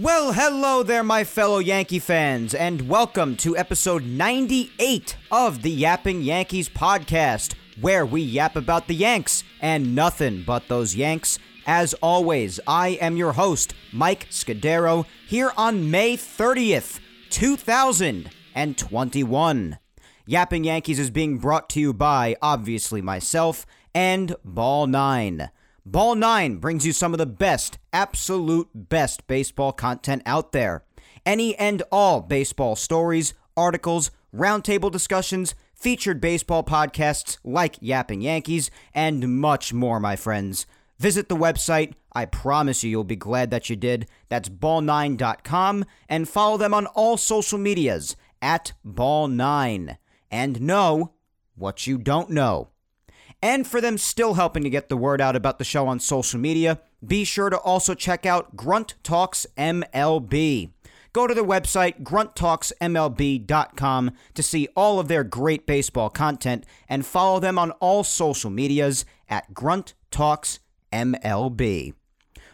Well, hello there, my fellow Yankee fans, and welcome to episode 98 of the Yapping Yankees podcast, where we yap about the Yanks and nothing but those Yanks. As always, I am your host, Mike Scudero, here on May 30th, 2021. Yapping Yankees is being brought to you by, obviously, myself and Ball 9. Ball 9 brings you some of the best, absolute best baseball content out there. Any and all baseball stories, articles, roundtable discussions, featured baseball podcasts like Yapping Yankees, and much more, my friends. Visit the website. I promise you, you'll be glad that you did. That's ball9.com and follow them on all social medias at ball9. And know what you don't know and for them still helping to get the word out about the show on social media, be sure to also check out Grunt Talks MLB. Go to their website, grunttalksmlb.com, to see all of their great baseball content and follow them on all social medias at Grunt Talks MLB.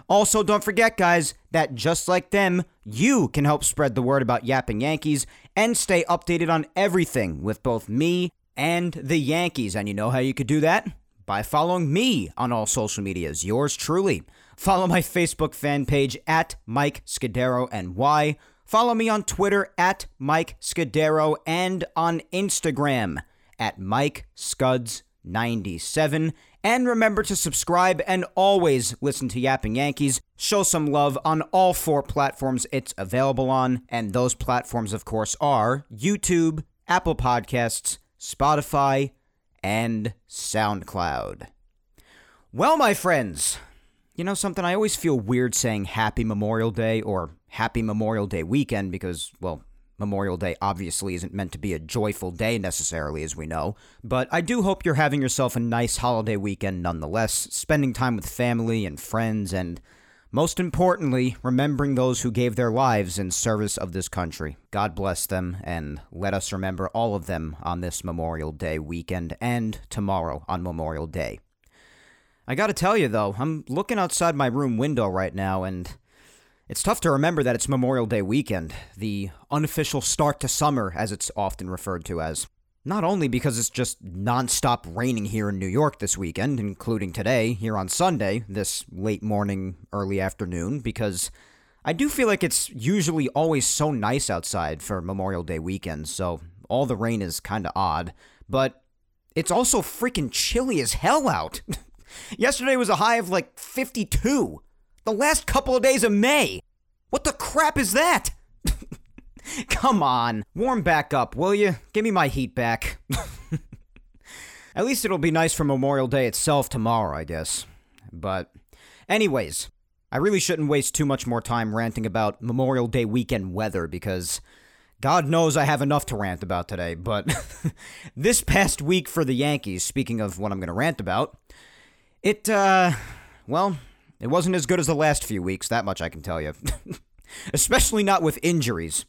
Also, don't forget, guys, that just like them, you can help spread the word about Yapping Yankees and stay updated on everything with both me and the Yankees. And you know how you could do that? By following me on all social medias. Yours truly. Follow my Facebook fan page at Mike Scudero NY. Follow me on Twitter at Mike Scudero and on Instagram at Mike Scuds97. And remember to subscribe and always listen to Yapping Yankees. Show some love on all four platforms it's available on. And those platforms, of course, are YouTube, Apple Podcasts, Spotify, and SoundCloud. Well, my friends, you know something? I always feel weird saying Happy Memorial Day or Happy Memorial Day weekend because, well, Memorial Day obviously isn't meant to be a joyful day necessarily, as we know. But I do hope you're having yourself a nice holiday weekend nonetheless, spending time with family and friends, and most importantly, remembering those who gave their lives in service of this country. God bless them, and let us remember all of them on this Memorial Day weekend and tomorrow on Memorial Day. I gotta tell you, though, I'm looking outside my room window right now, and it's tough to remember that it's Memorial Day weekend, the unofficial start to summer, as it's often referred to as. Not only because it's just nonstop raining here in New York this weekend, including today, here on Sunday, this late morning, early afternoon, because I do feel like it's usually always so nice outside for Memorial Day weekend, so all the rain is kind of odd. But it's also freaking chilly as hell out. Yesterday was a high of like 52. The last couple of days of May. What the crap is that? Come on, warm back up, will you? Give me my heat back. At least it'll be nice for Memorial Day itself tomorrow, I guess. But, anyways, I really shouldn't waste too much more time ranting about Memorial Day weekend weather because God knows I have enough to rant about today. But this past week for the Yankees, speaking of what I'm going to rant about, it, uh, well, it wasn't as good as the last few weeks, that much I can tell you. Especially not with injuries.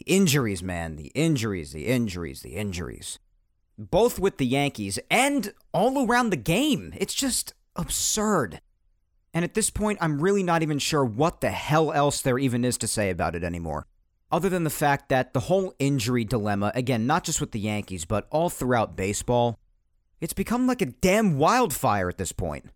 The injuries, man, the injuries, the injuries, the injuries. Both with the Yankees and all around the game. It's just absurd. And at this point, I'm really not even sure what the hell else there even is to say about it anymore. Other than the fact that the whole injury dilemma, again, not just with the Yankees, but all throughout baseball, it's become like a damn wildfire at this point.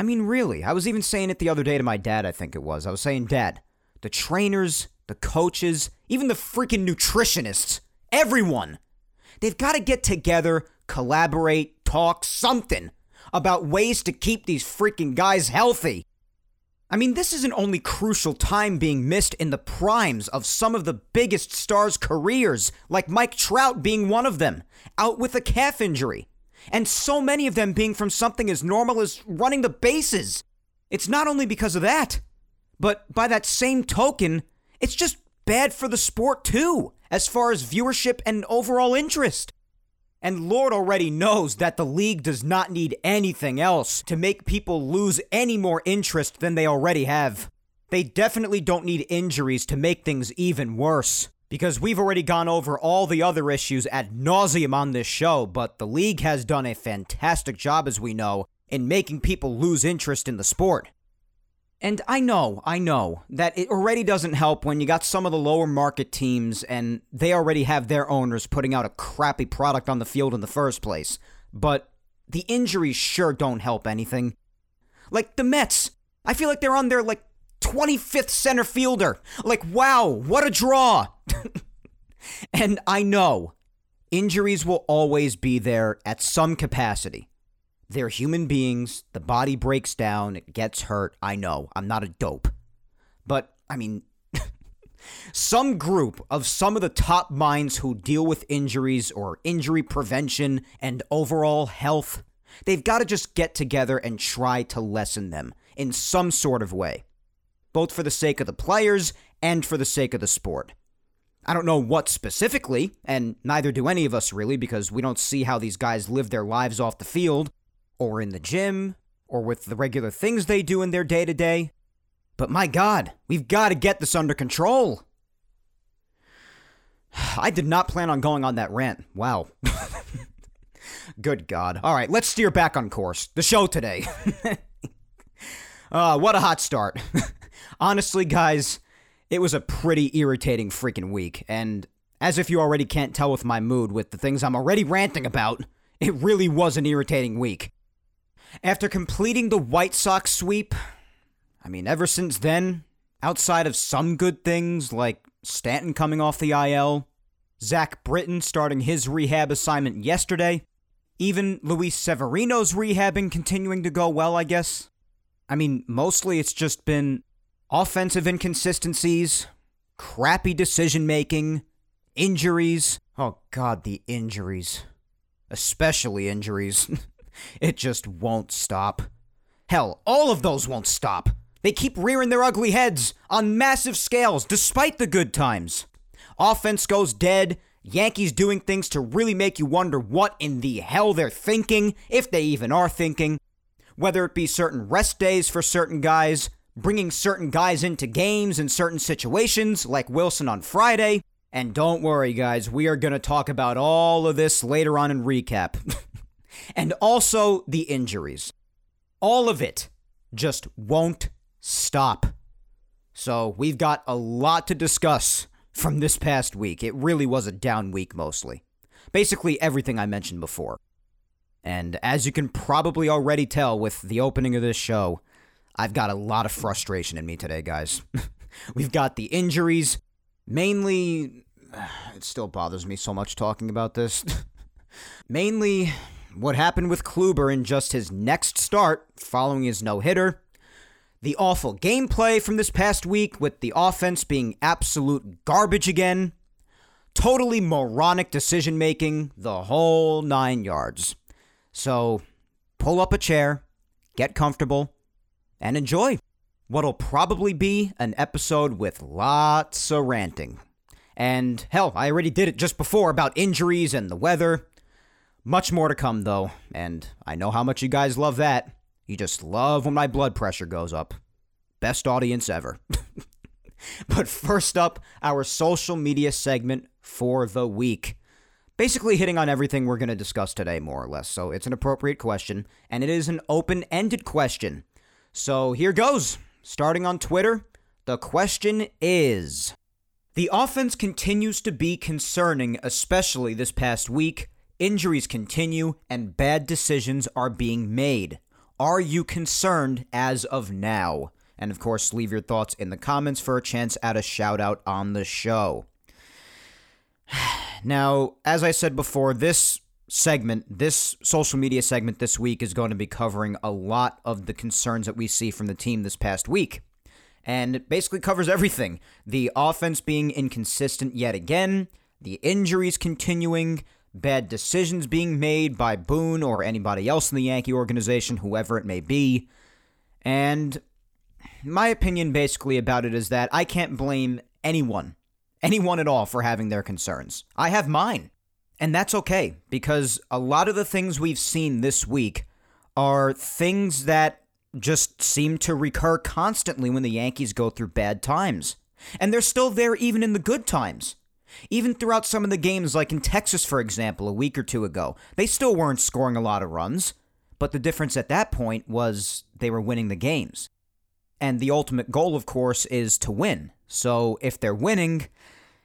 I mean, really, I was even saying it the other day to my dad, I think it was. I was saying, Dad, the trainers, the coaches, even the freaking nutritionists, everyone. They've got to get together, collaborate, talk something about ways to keep these freaking guys healthy. I mean, this isn't only crucial time being missed in the primes of some of the biggest stars' careers, like Mike Trout being one of them, out with a calf injury, and so many of them being from something as normal as running the bases. It's not only because of that But by that same token, it's just bad for the sport too, as far as viewership and overall interest. And Lord already knows that the league does not need anything else to make people lose any more interest than they already have. They definitely don't need injuries to make things even worse. Because we've already gone over all the other issues ad nauseum on this show, but the league has done a fantastic job, as we know, in making people lose interest in the sport. And I know, I know that it already doesn't help when you got some of the lower market teams and they already have their owners putting out a crappy product on the field in the first place. But the injuries sure don't help anything. Like the Mets, I feel like they're on their like 25th center fielder. Like, wow, what a draw. and I know injuries will always be there at some capacity. They're human beings. The body breaks down, it gets hurt. I know. I'm not a dope. But, I mean, some group of some of the top minds who deal with injuries or injury prevention and overall health, they've got to just get together and try to lessen them in some sort of way, both for the sake of the players and for the sake of the sport. I don't know what specifically, and neither do any of us really, because we don't see how these guys live their lives off the field or in the gym, or with the regular things they do in their day to day. But my God, we've got to get this under control. I did not plan on going on that rant. Wow. Good God. All right, let's steer back on course. The show today. uh, what a hot start. Honestly, guys, it was a pretty irritating freaking week. And as if you already can't tell with my mood with the things I'm already ranting about, it really was an irritating week. After completing the White Sox sweep, I mean, ever since then, outside of some good things like Stanton coming off the IL, Zach Britton starting his rehab assignment yesterday, even Luis Severino's rehabbing continuing to go well, I guess. I mean, mostly it's just been offensive inconsistencies, crappy decision making, injuries. Oh, God, the injuries. Especially injuries. It just won't stop. Hell, all of those won't stop. They keep rearing their ugly heads on massive scales despite the good times. Offense goes dead, Yankees doing things to really make you wonder what in the hell they're thinking, if they even are thinking. Whether it be certain rest days for certain guys, bringing certain guys into games in certain situations, like Wilson on Friday. And don't worry, guys, we are going to talk about all of this later on in recap. and also the injuries. All of it just won't stop. So we've got a lot to discuss from this past week. It really was a down week mostly. Basically, everything I mentioned before. And as you can probably already tell with the opening of this show, I've got a lot of frustration in me today, guys. We've got the injuries. Mainly, it still bothers me so much talking about this. Mainly, what happened with Kluber in just his next start following his no hitter, the awful gameplay from this past week with the offense being absolute garbage again, totally moronic decision making, the whole nine yards. So pull up a chair, get comfortable, and enjoy what'll probably be an episode with lots of ranting. And hell, I already did it just before about injuries and the weather. Much more to come, though, and I know how much you guys love that. You just love when my blood pressure goes up. Best audience ever. but first up, our social media segment for the week. Basically, hitting on everything we're going to discuss today, more or less. So it's an appropriate question, and it is an open ended question. So here goes. Starting on Twitter, the question is The offense continues to be concerning, especially this past week. Injuries continue and bad decisions are being made. Are you concerned as of now? And of course, leave your thoughts in the comments for a chance at a shout out on the show. Now, as I said before, this segment, this social media segment this week is going to be covering a lot of the concerns that we see from the team this past week. And it basically covers everything the offense being inconsistent yet again, the injuries continuing, bad decisions being made by Boone or anybody else in the Yankee organization, whoever it may be. And my opinion basically about it is that I can't blame anyone, anyone at all, for having their concerns. I have mine. And that's okay, because a lot of the things we've seen this week are things that just seem to recur constantly when the Yankees go through bad times. And they're still there even in the good times. Even throughout some of the games, like in Texas, for example, a week or two ago, they still weren't scoring a lot of runs. But the difference at that point was they were winning the games. And the ultimate goal, of course, is to win. So if they're winning,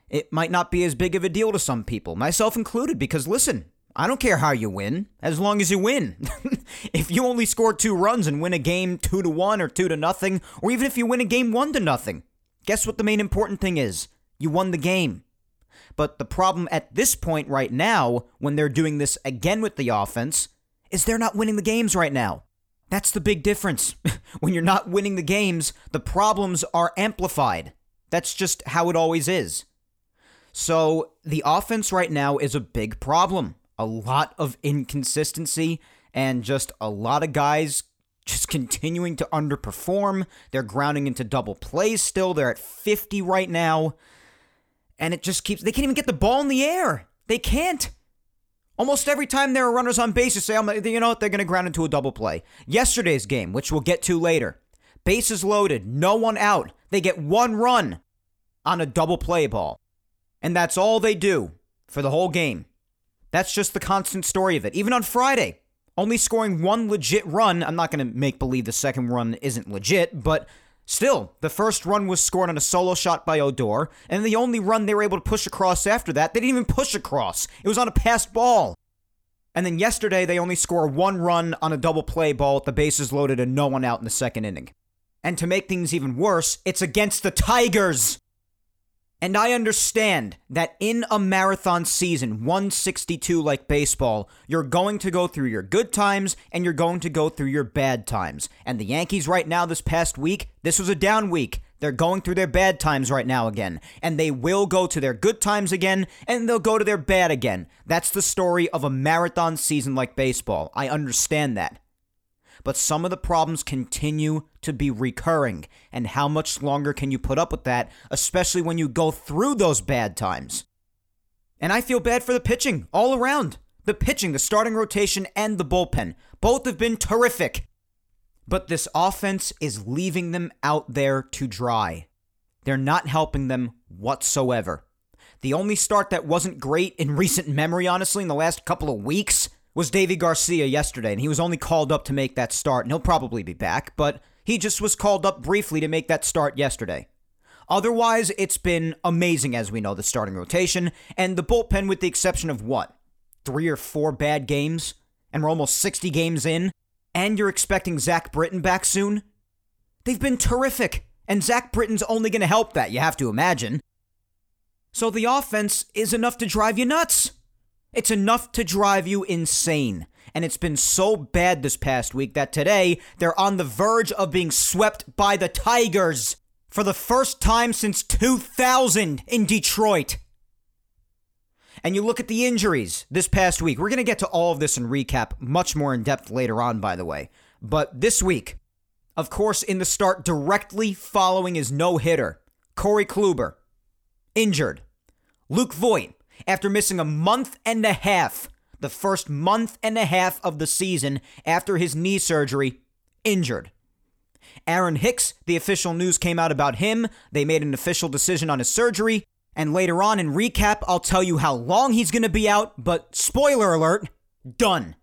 it might not be as big of a deal to some people, myself included, because listen, I don't care how you win, as long as you win. if you only score two runs and win a game two to one or two to nothing, or even if you win a game one to nothing, guess what the main important thing is? You won the game. But the problem at this point right now, when they're doing this again with the offense, is they're not winning the games right now. That's the big difference. when you're not winning the games, the problems are amplified. That's just how it always is. So the offense right now is a big problem. A lot of inconsistency and just a lot of guys just continuing to underperform. They're grounding into double plays still. They're at 50 right now. And it just keeps, they can't even get the ball in the air. They can't. Almost every time there are runners on base, you say, you know what, they're going to ground into a double play. Yesterday's game, which we'll get to later, bases loaded, no one out. They get one run on a double play ball. And that's all they do for the whole game. That's just the constant story of it. Even on Friday, only scoring one legit run. I'm not going to make believe the second run isn't legit, but still, the first run was scored on a solo shot by Odor, and the only run they were able to push across after that, they didn't even push across. It was on a passed ball. And then yesterday, they only score one run on a double play ball with the bases loaded and no one out in the second inning. And to make things even worse, it's against the Tigers. And I understand that in a marathon season, 162 like baseball, you're going to go through your good times and you're going to go through your bad times. And the Yankees, right now, this past week, this was a down week. They're going through their bad times right now again. And they will go to their good times again, and they'll go to their bad again. That's the story of a marathon season like baseball. I understand that but some of the problems continue to be recurring. And how much longer can you put up with that, especially when you go through those bad times? And I feel bad for the pitching all around. The pitching, the starting rotation, and the bullpen. Both have been terrific. But this offense is leaving them out there to dry. They're not helping them whatsoever. The only start that wasn't great in recent memory, honestly, in the last couple of weeks, was Deivi Garcia yesterday, and he was only called up to make that start, and he'll probably be back, but he just was called up briefly to make that start yesterday. Otherwise, it's been amazing, as we know, the starting rotation, and the bullpen, with the exception of what? Three or four bad games? And we're almost 60 games in? And you're expecting Zach Britton back soon? They've been terrific, and Zach Britton's only going to help that, you have to imagine. So the offense is enough to drive you nuts. It's enough to drive you insane. And it's been so bad this past week that today they're on the verge of being swept by the Tigers for the first time since 2000 in Detroit. And you look at the injuries this past week. We're going to get to all of this and recap much more in depth later on, by the way. But this week, of course, in the start directly following his no hitter, Corey Kluber, injured. Luke Voit, after missing a month and a half, the first month and a half of the season after his knee surgery, injured. Aaron Hicks, the official news came out about him. They made an official decision on his surgery. And later on in recap, I'll tell you how long he's going to be out, but spoiler alert, done.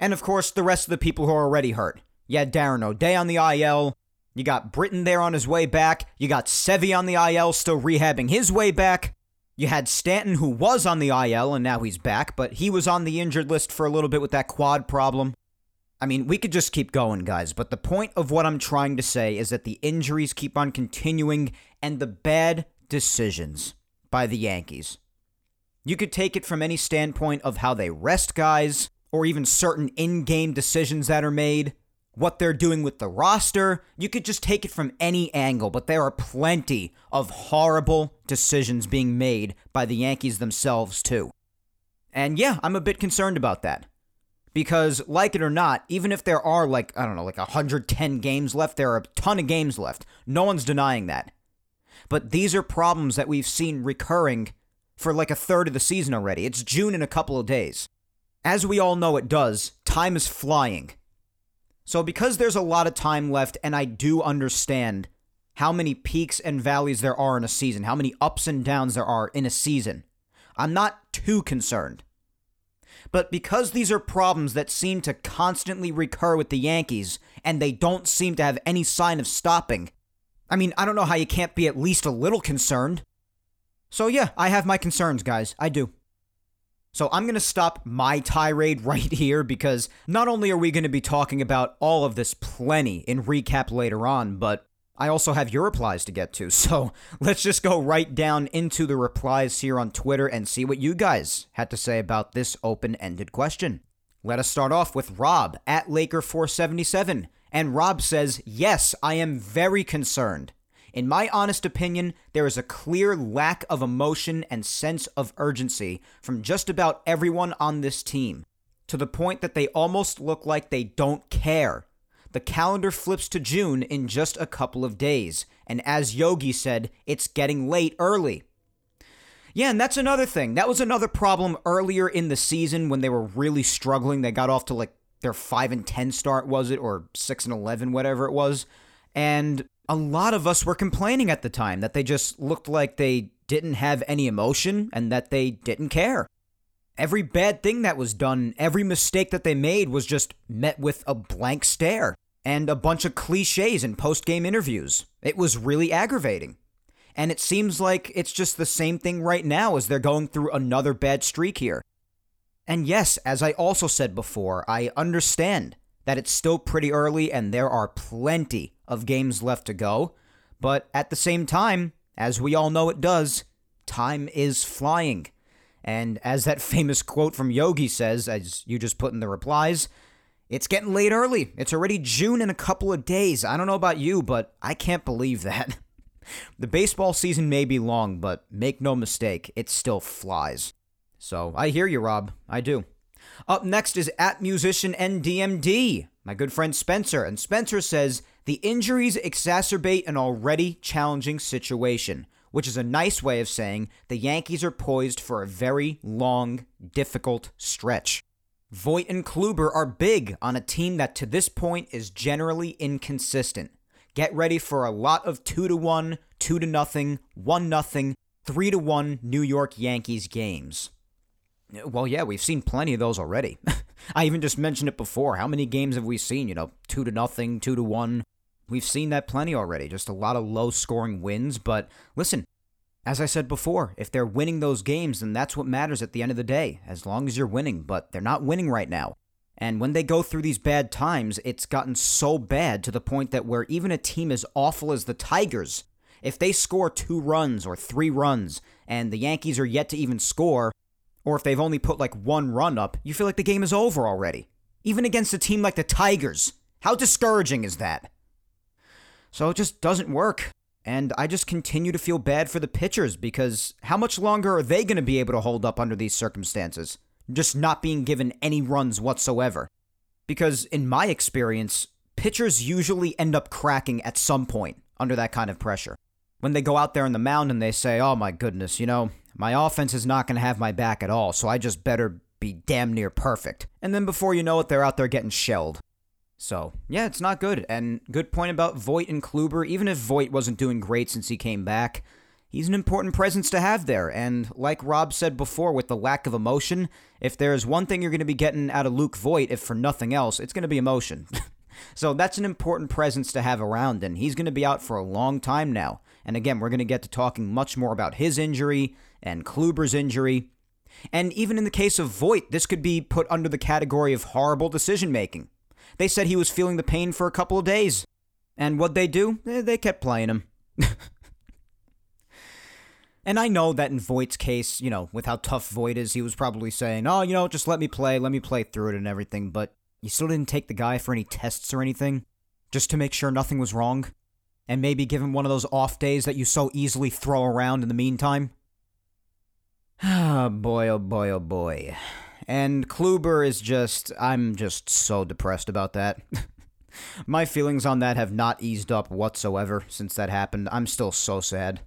And of course, the rest of the people who are already hurt. You had Darren O'Day on the IL. You got Britton there on his way back. You got Sevi on the IL still rehabbing his way back. You had Stanton, who was on the IL and now he's back, but he was on the injured list for a little bit with that quad problem. I mean, we could just keep going, guys, but the point of what I'm trying to say is that the injuries keep on continuing and the bad decisions by the Yankees. You could take it from any standpoint of how they rest guys, or even certain in game decisions that are made, what they're doing with the roster. You could just take it from any angle, but there are plenty of horrible decisions being made by the Yankees themselves, too. And yeah, I'm a bit concerned about that. Because, like it or not, even if there are like, I don't know, like 110 games left, there are a ton of games left. No one's denying that. But these are problems that we've seen recurring for like a third of the season already. It's June in a couple of days. As we all know it does, time is flying. So, because there's a lot of time left, and I do understand how many peaks and valleys there are in a season, how many ups and downs there are in a season, I'm not too concerned. But because these are problems that seem to constantly recur with the Yankees, and they don't seem to have any sign of stopping, I mean, I don't know how you can't be at least a little concerned. So, yeah, I have my concerns, guys. I do. So I'm going to stop my tirade right here because not only are we going to be talking about all of this plenty in recap later on, but I also have your replies to get to. So let's just go right down into the replies here on Twitter and see what you guys had to say about this open ended question. Let us start off with Rob at Laker477. And Rob says, Yes, I am very concerned. In my honest opinion, there is a clear lack of emotion and sense of urgency from just about everyone on this team, to the point that they almost look like they don't care. The calendar flips to June in just a couple of days, and as Yogi said, it's getting late early. Yeah, and that's another thing. That was another problem earlier in the season when they were really struggling. They got off to like their 5 and 10 start was it or 6 and 11 whatever it was. And a lot of us were complaining at the time that they just looked like they didn't have any emotion and that they didn't care. Every bad thing that was done, every mistake that they made was just met with a blank stare and a bunch of cliches in post game interviews. It was really aggravating. And it seems like it's just the same thing right now as they're going through another bad streak here. And yes, as I also said before, I understand that it's still pretty early and there are plenty of games left to go. But at the same time, as we all know it does, time is flying. And as that famous quote from Yogi says, as you just put in the replies, it's getting late early. It's already June in a couple of days. I don't know about you, but I can't believe that. the baseball season may be long, but make no mistake, it still flies. So I hear you, Rob. I do. Up next is at musician NDMD, my good friend Spencer. And Spencer says the injuries exacerbate an already challenging situation, which is a nice way of saying the Yankees are poised for a very long, difficult stretch. Voit and Kluber are big on a team that to this point is generally inconsistent. Get ready for a lot of 2 to 1, 2 to nothing, 1 nothing, 3 to 1 New York Yankees games. Well, yeah, we've seen plenty of those already. I even just mentioned it before. How many games have we seen? You know, two to nothing, two to one. We've seen that plenty already. Just a lot of low scoring wins. But listen, as I said before, if they're winning those games, then that's what matters at the end of the day, as long as you're winning. But they're not winning right now. And when they go through these bad times, it's gotten so bad to the point that where even a team as awful as the Tigers, if they score two runs or three runs and the Yankees are yet to even score, or if they've only put like one run up, you feel like the game is over already. Even against a team like the Tigers. How discouraging is that? So it just doesn't work. And I just continue to feel bad for the pitchers because how much longer are they going to be able to hold up under these circumstances? Just not being given any runs whatsoever. Because in my experience, pitchers usually end up cracking at some point under that kind of pressure. When they go out there on the mound and they say, oh my goodness, you know, my offense is not going to have my back at all, so I just better be damn near perfect. And then before you know it, they're out there getting shelled. So, yeah, it's not good. And good point about Voit and Kluber. Even if Voit wasn't doing great since he came back, he's an important presence to have there. And like Rob said before, with the lack of emotion, if there's one thing you're going to be getting out of Luke Voit, if for nothing else, it's going to be emotion. so that's an important presence to have around, and he's going to be out for a long time now. And again, we're going to get to talking much more about his injury and Kluber's injury. And even in the case of Voit, this could be put under the category of horrible decision making. They said he was feeling the pain for a couple of days. And what they do? They kept playing him. and I know that in Voit's case, you know, with how tough Voight is, he was probably saying, oh, you know, just let me play, let me play through it and everything. But you still didn't take the guy for any tests or anything? Just to make sure nothing was wrong? And maybe give him one of those off days that you so easily throw around in the meantime? Ah, boy, oh boy, oh boy. And Kluber is just, I'm just so depressed about that. My feelings on that have not eased up whatsoever since that happened. I'm still so sad.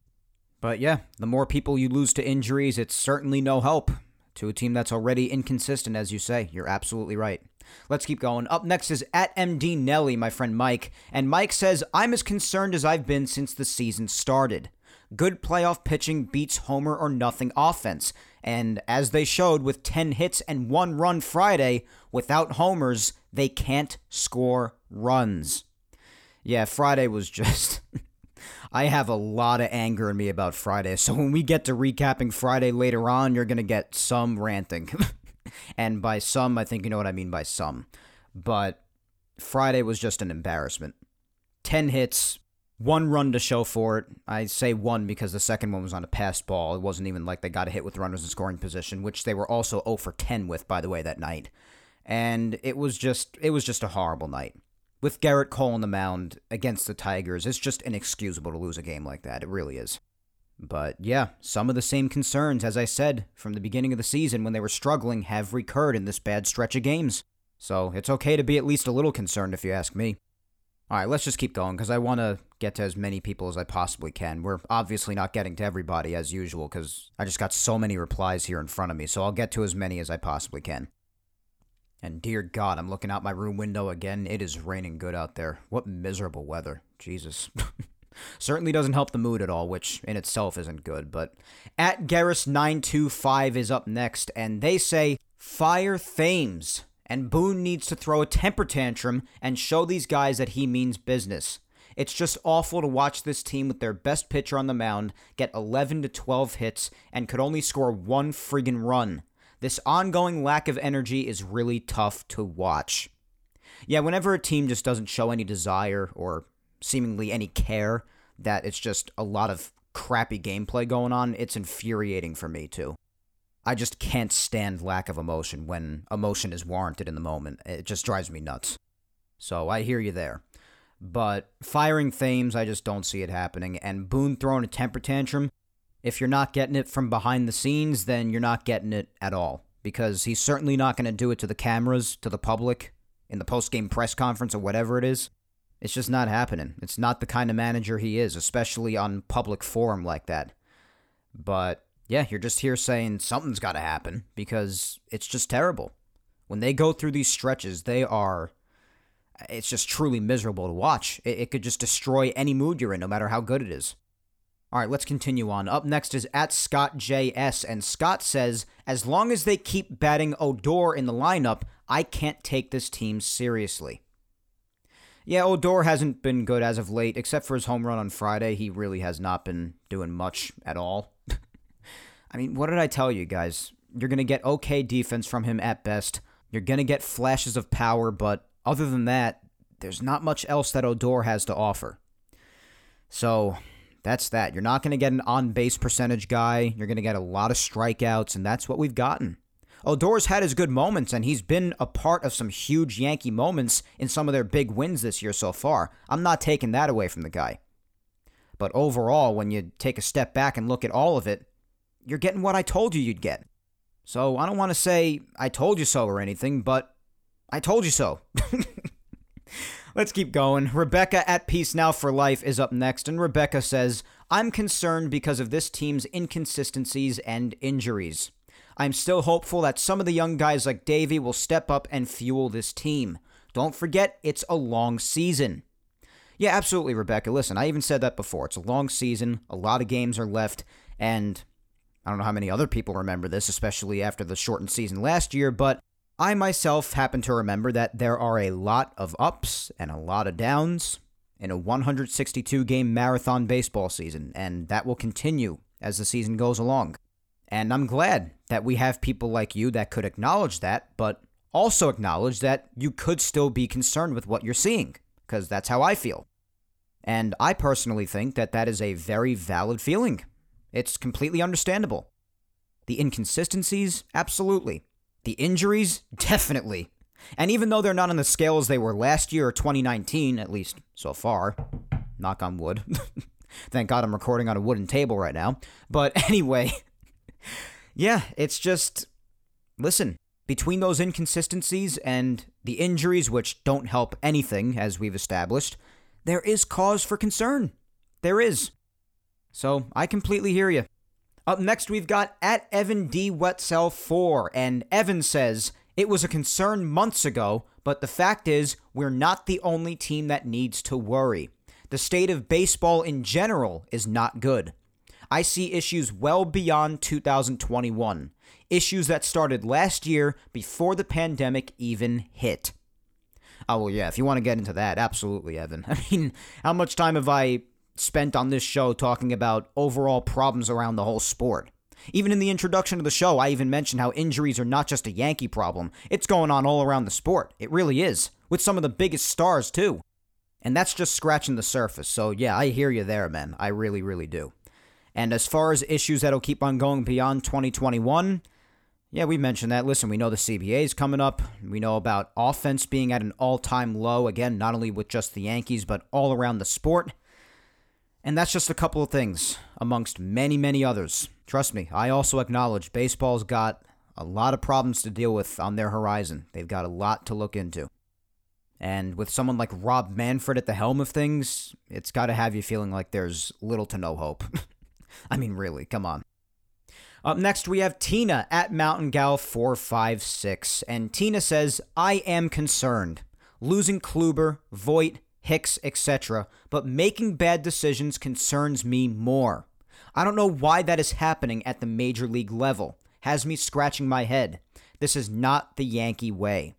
But yeah, the more people you lose to injuries, it's certainly no help to a team that's already inconsistent, as you say. You're absolutely right. Let's keep going. Up next is at MD Nelly, my friend Mike. And Mike says, I'm as concerned as I've been since the season started. Good playoff pitching beats homer or nothing offense. And as they showed with 10 hits and one run Friday, without homers, they can't score runs. Yeah, Friday was just. I have a lot of anger in me about Friday. So when we get to recapping Friday later on, you're going to get some ranting. and by some, I think you know what I mean by some. But Friday was just an embarrassment. 10 hits, one run to show for it. I say one because the second one was on a passed ball. It wasn't even like they got a hit with runners in scoring position, which they were also 0 for 10 with, by the way, that night. And it was just it was just a horrible night. With Gerrit Cole on the mound against the Tigers, it's just inexcusable to lose a game like that. It really is. But yeah, some of the same concerns, as I said from the beginning of the season when they were struggling, have recurred in this bad stretch of games. So it's okay to be at least a little concerned if you ask me. All right, let's just keep going because I want to get to as many people as I possibly can. We're obviously not getting to everybody as usual because I just got so many replies here in front of me, so I'll get to as many as I possibly can. And dear God, I'm looking out my room window again. It is raining good out there. What miserable weather. Jesus. Certainly doesn't help the mood at all, which in itself isn't good. But at Garrus925 is up next, and they say, Fire Thames and Boone needs to throw a temper tantrum and show these guys that he means business. It's just awful to watch this team with their best pitcher on the mound get 11 to 12 hits and could only score one friggin' run. This ongoing lack of energy is really tough to watch. Yeah, whenever a team just doesn't show any desire or seemingly any care, that it's just a lot of crappy gameplay going on, it's infuriating for me too. I just can't stand lack of emotion when emotion is warranted in the moment. It just drives me nuts. So I hear you there. But firing Thames, I just don't see it happening. And Boone throwing a temper tantrum, if you're not getting it from behind the scenes, then you're not getting it at all. Because he's certainly not going to do it to the cameras, to the public, in the post game press conference or whatever it is. It's just not happening. It's not the kind of manager he is, especially on public forum like that. But yeah, you're just here saying something's got to happen because it's just terrible. When they go through these stretches, they are. It's just truly miserable to watch. It, it could just destroy any mood you're in, no matter how good it is. All right, let's continue on. Up next is at Scott JS, and Scott says, as long as they keep batting Odor in the lineup, I can't take this team seriously. Yeah, Odor hasn't been good as of late, except for his home run on Friday. He really has not been doing much at all. I mean, what did I tell you guys? You're going to get okay defense from him at best. You're going to get flashes of power, but other than that, there's not much else that Odor has to offer. So that's that. You're not going to get an on base percentage guy. You're going to get a lot of strikeouts, and that's what we've gotten. Odor's had his good moments, and he's been a part of some huge Yankee moments in some of their big wins this year so far. I'm not taking that away from the guy. But overall, when you take a step back and look at all of it, you're getting what I told you you'd get. So I don't want to say I told you so or anything, but I told you so. Let's keep going. Rebecca at Peace Now for Life is up next, and Rebecca says, I'm concerned because of this team's inconsistencies and injuries. I'm still hopeful that some of the young guys like Deivi will step up and fuel this team. Don't forget, it's a long season. Yeah, absolutely, Rebecca. Listen, I even said that before. It's a long season, a lot of games are left, and I don't know how many other people remember this, especially after the shortened season last year, but I myself happen to remember that there are a lot of ups and a lot of downs in a 162 game marathon baseball season, and that will continue as the season goes along. And I'm glad that we have people like you that could acknowledge that, but also acknowledge that you could still be concerned with what you're seeing, because that's how I feel. And I personally think that that is a very valid feeling. It's completely understandable. The inconsistencies, absolutely. The injuries, definitely. And even though they're not on the scale as they were last year or 2019, at least so far, knock on wood. Thank God I'm recording on a wooden table right now. But anyway, yeah, it's just listen, between those inconsistencies and the injuries, which don't help anything, as we've established, there is cause for concern. There is. So I completely hear you. Up next, we've got at Evan D. Wetzel 4, and Evan says, It was a concern months ago, but the fact is, we're not the only team that needs to worry. The state of baseball in general is not good. I see issues well beyond 2021, issues that started last year before the pandemic even hit. Oh, well, yeah, if you want to get into that, absolutely, Evan. I mean, how much time have I spent on this show talking about overall problems around the whole sport? Even in the introduction of the show, I even mentioned how injuries are not just a Yankee problem. It's going on all around the sport. It really is, with some of the biggest stars, too. And that's just scratching the surface. So, yeah, I hear you there, man. I really, really do. And as far as issues that'll keep on going beyond 2021, yeah, we mentioned that. Listen, we know the CBA is coming up. We know about offense being at an all time low, again, not only with just the Yankees, but all around the sport. And that's just a couple of things amongst many, many others. Trust me, I also acknowledge baseball's got a lot of problems to deal with on their horizon. They've got a lot to look into. And with someone like Rob Manfred at the helm of things, it's got to have you feeling like there's little to no hope. I mean, really, come on. Up next, we have Tina at Mountain Gal 456. And Tina says, I am concerned. Losing Kluber, Voit, Hicks, etc., but making bad decisions concerns me more. I don't know why that is happening at the major league level. Has me scratching my head. This is not the Yankee way.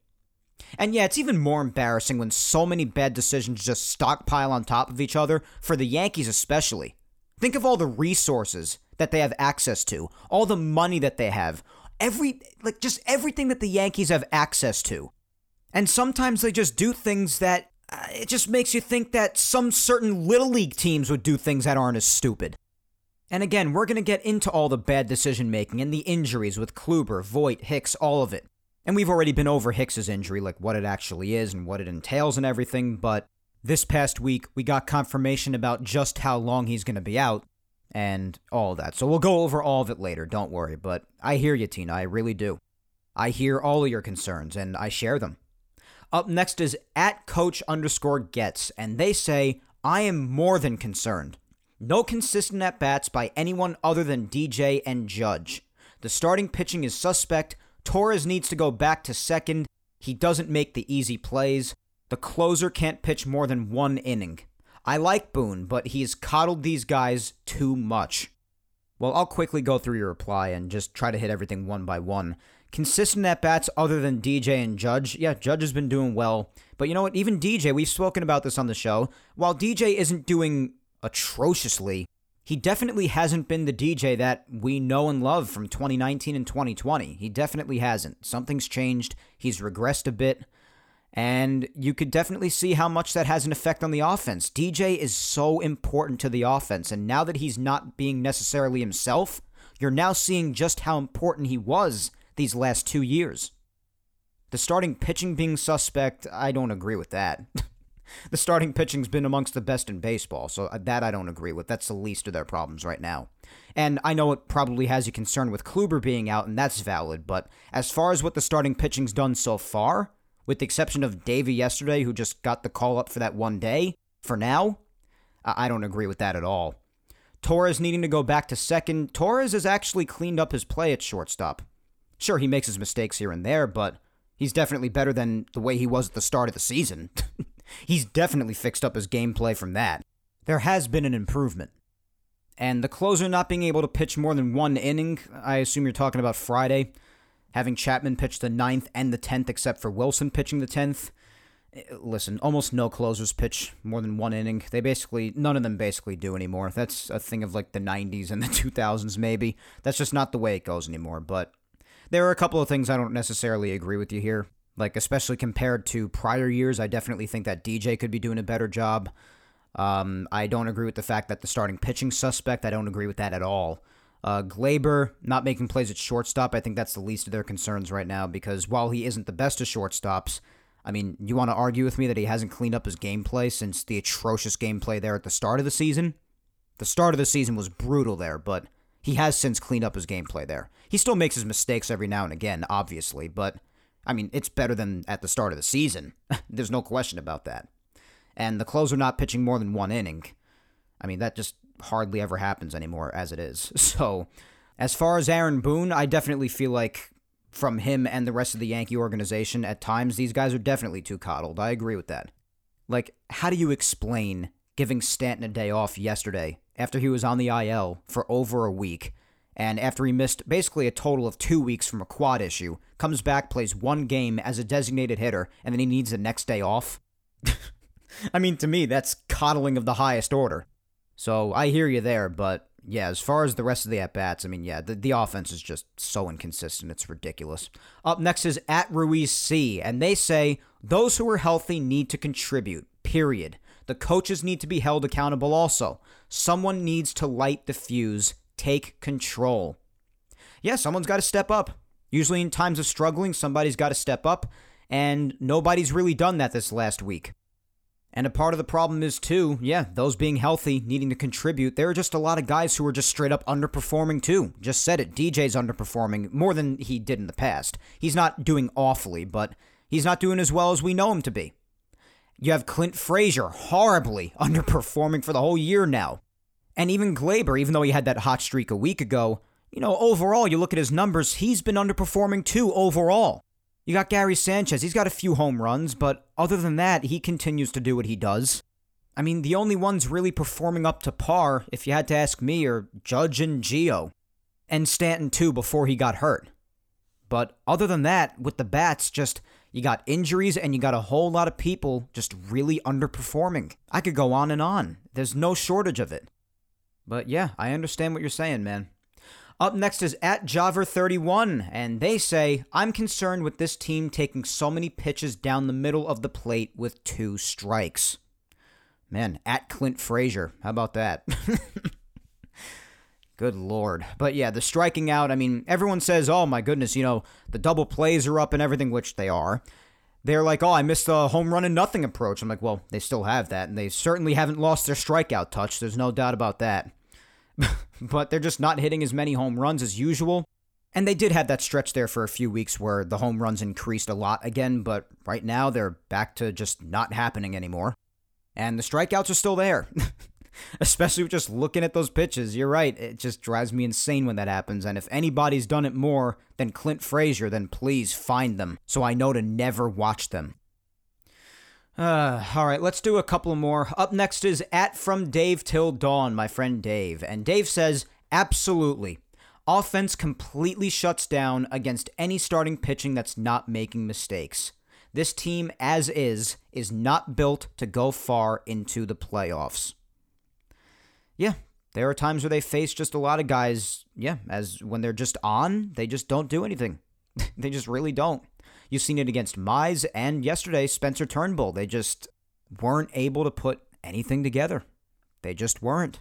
And yeah, it's even more embarrassing when so many bad decisions just stockpile on top of each other, for the Yankees especially. Think of all the resources that they have access to, all the money that they have, every like just everything that the Yankees have access to. And sometimes they just do things that Uh, it just makes you think that some certain little league teams would do things that aren't as stupid. And again, we're going to get into all the bad decision making and the injuries with Kluber, Voit, Hicks, all of it. And we've already been over Hicks's injury, like what it actually is and what it entails and everything, but this past week we got confirmation about just how long he's going to be out and all that. So we'll go over all of it later, don't worry, but I hear you, Tina, I really do. I hear all of your concerns and I share them. Up next is at coach underscore gets, and they say, I am more than concerned. No consistent at bats by anyone other than DJ and Judge. The starting pitching is suspect. Torres needs to go back to second. He doesn't make the easy plays. The closer can't pitch more than one inning. I like Boone, but he's coddled these guys too much. Well, I'll quickly go through your reply and just try to hit everything one by one. Consistent at bats other than DJ and Judge. Yeah, Judge has been doing well. But you know what? Even DJ, we've spoken about this on the show. While DJ isn't doing atrociously, he definitely hasn't been the DJ that we know and love from 2019 and 2020. He definitely hasn't. Something's changed. He's regressed a bit. And you could definitely see how much that has an effect on the offense. DJ is so important to the offense. And now that he's not being necessarily himself, you're now seeing just how important he was these last two years. The starting pitching being suspect, I don't agree with that. the starting pitching's been amongst the best in baseball, so uh, that I don't agree with. That's the least of their problems right now. And I know it probably has you concerned with Kluber being out, and that's valid, but as far as what the starting pitching's done so far, with the exception of Deivi yesterday, who just got the call up for that one day, for now, I don't agree with that at all. Torres needing to go back to second. Torres has actually cleaned up his play at shortstop. Sure, he makes his mistakes here and there, but he's definitely better than the way he was at the start of the season. he's definitely fixed up his gameplay from that. There has been an improvement. And the closer not being able to pitch more than one inning, I assume you're talking about Friday, having Chapman pitch the ninth and the tenth, except for Wilson pitching the tenth. Listen, almost no closers pitch more than one inning. They basically, none of them basically do anymore. That's a thing of like the 90s and the 2000s, maybe. That's just not the way it goes anymore. But there are a couple of things I don't necessarily agree with you here. Like, especially compared to prior years, I definitely think that DJ could be doing a better job. Um, I don't agree with the fact that the starting pitching suspect, I don't agree with that at all. Uh, Gleyber not making plays at shortstop, I think that's the least of their concerns right now because while he isn't the best of shortstops, I mean, you want to argue with me that he hasn't cleaned up his gameplay since the atrocious gameplay there at the start of the season? The start of the season was brutal there, but He has since cleaned up his gameplay there. He still makes his mistakes every now and again, obviously, but I mean, it's better than at the start of the season. There's no question about that. And the closer not pitching more than one inning. I mean, that just hardly ever happens anymore as it is. So, as far as Aaron Boone, I definitely feel like from him and the rest of the Yankee organization, at times these guys are definitely too coddled. I agree with that. Like, how do you explain giving Stanton a day off yesterday after he was on the IL for over a week? And after he missed basically a total of two weeks from a quad issue, comes back, plays one game as a designated hitter, and then he needs the next day off? I mean, to me, that's coddling of the highest order. So I hear you there, but yeah, as far as the rest of the at bats, I mean, yeah, the, the offense is just so inconsistent. It's ridiculous. Up next is at Ruiz C, and they say those who are healthy need to contribute, period. The coaches need to be held accountable also. Someone needs to light the fuse, take control. Yeah, someone's got to step up. Usually, in times of struggling, somebody's got to step up, and nobody's really done that this last week. And a part of the problem is, too, yeah, those being healthy, needing to contribute. There are just a lot of guys who are just straight up underperforming, too. Just said it. DJ's underperforming more than he did in the past. He's not doing awfully, but he's not doing as well as we know him to be. You have Clint Frazier horribly underperforming for the whole year now. And even Gleyber, even though he had that hot streak a week ago, you know, overall, you look at his numbers, he's been underperforming too overall. You got Gary Sanchez. He's got a few home runs, but other than that, he continues to do what he does. I mean, the only ones really performing up to par, if you had to ask me, are Judge and Gio. And Stanton, too, before he got hurt. But other than that, with the bats, just you got injuries and you got a whole lot of people just really underperforming. I could go on and on. There's no shortage of it. But yeah, I understand what you're saying, man. Up next is at Javer31, and they say, I'm concerned with this team taking so many pitches down the middle of the plate with two strikes. Man, at Clint Frazier. How about that? Good lord. But yeah, the striking out, I mean, everyone says, oh my goodness, you know, the double plays are up and everything, which they are. They're like, oh, I missed the home run and nothing approach. I'm like, well, they still have that, and they certainly haven't lost their strikeout touch. There's no doubt about that. but they're just not hitting as many home runs as usual. And they did have that stretch there for a few weeks where the home runs increased a lot again, but right now they're back to just not happening anymore. And the strikeouts are still there. Especially with just looking at those pitches. You're right. It just drives me insane when that happens. And if anybody's done it more than Clint Frazier, then please find them so I know to never watch them. Uh, all right, let's do a couple more. Up next is at from Dave till dawn, my friend Dave. And Dave says, absolutely. Offense completely shuts down against any starting pitching that's not making mistakes. This team, as is, is not built to go far into the playoffs. Yeah, there are times where they face just a lot of guys, yeah, as when they're just on, they just don't do anything. they just really don't. You've seen it against Mize and yesterday Spencer Turnbull. They just weren't able to put anything together. They just weren't.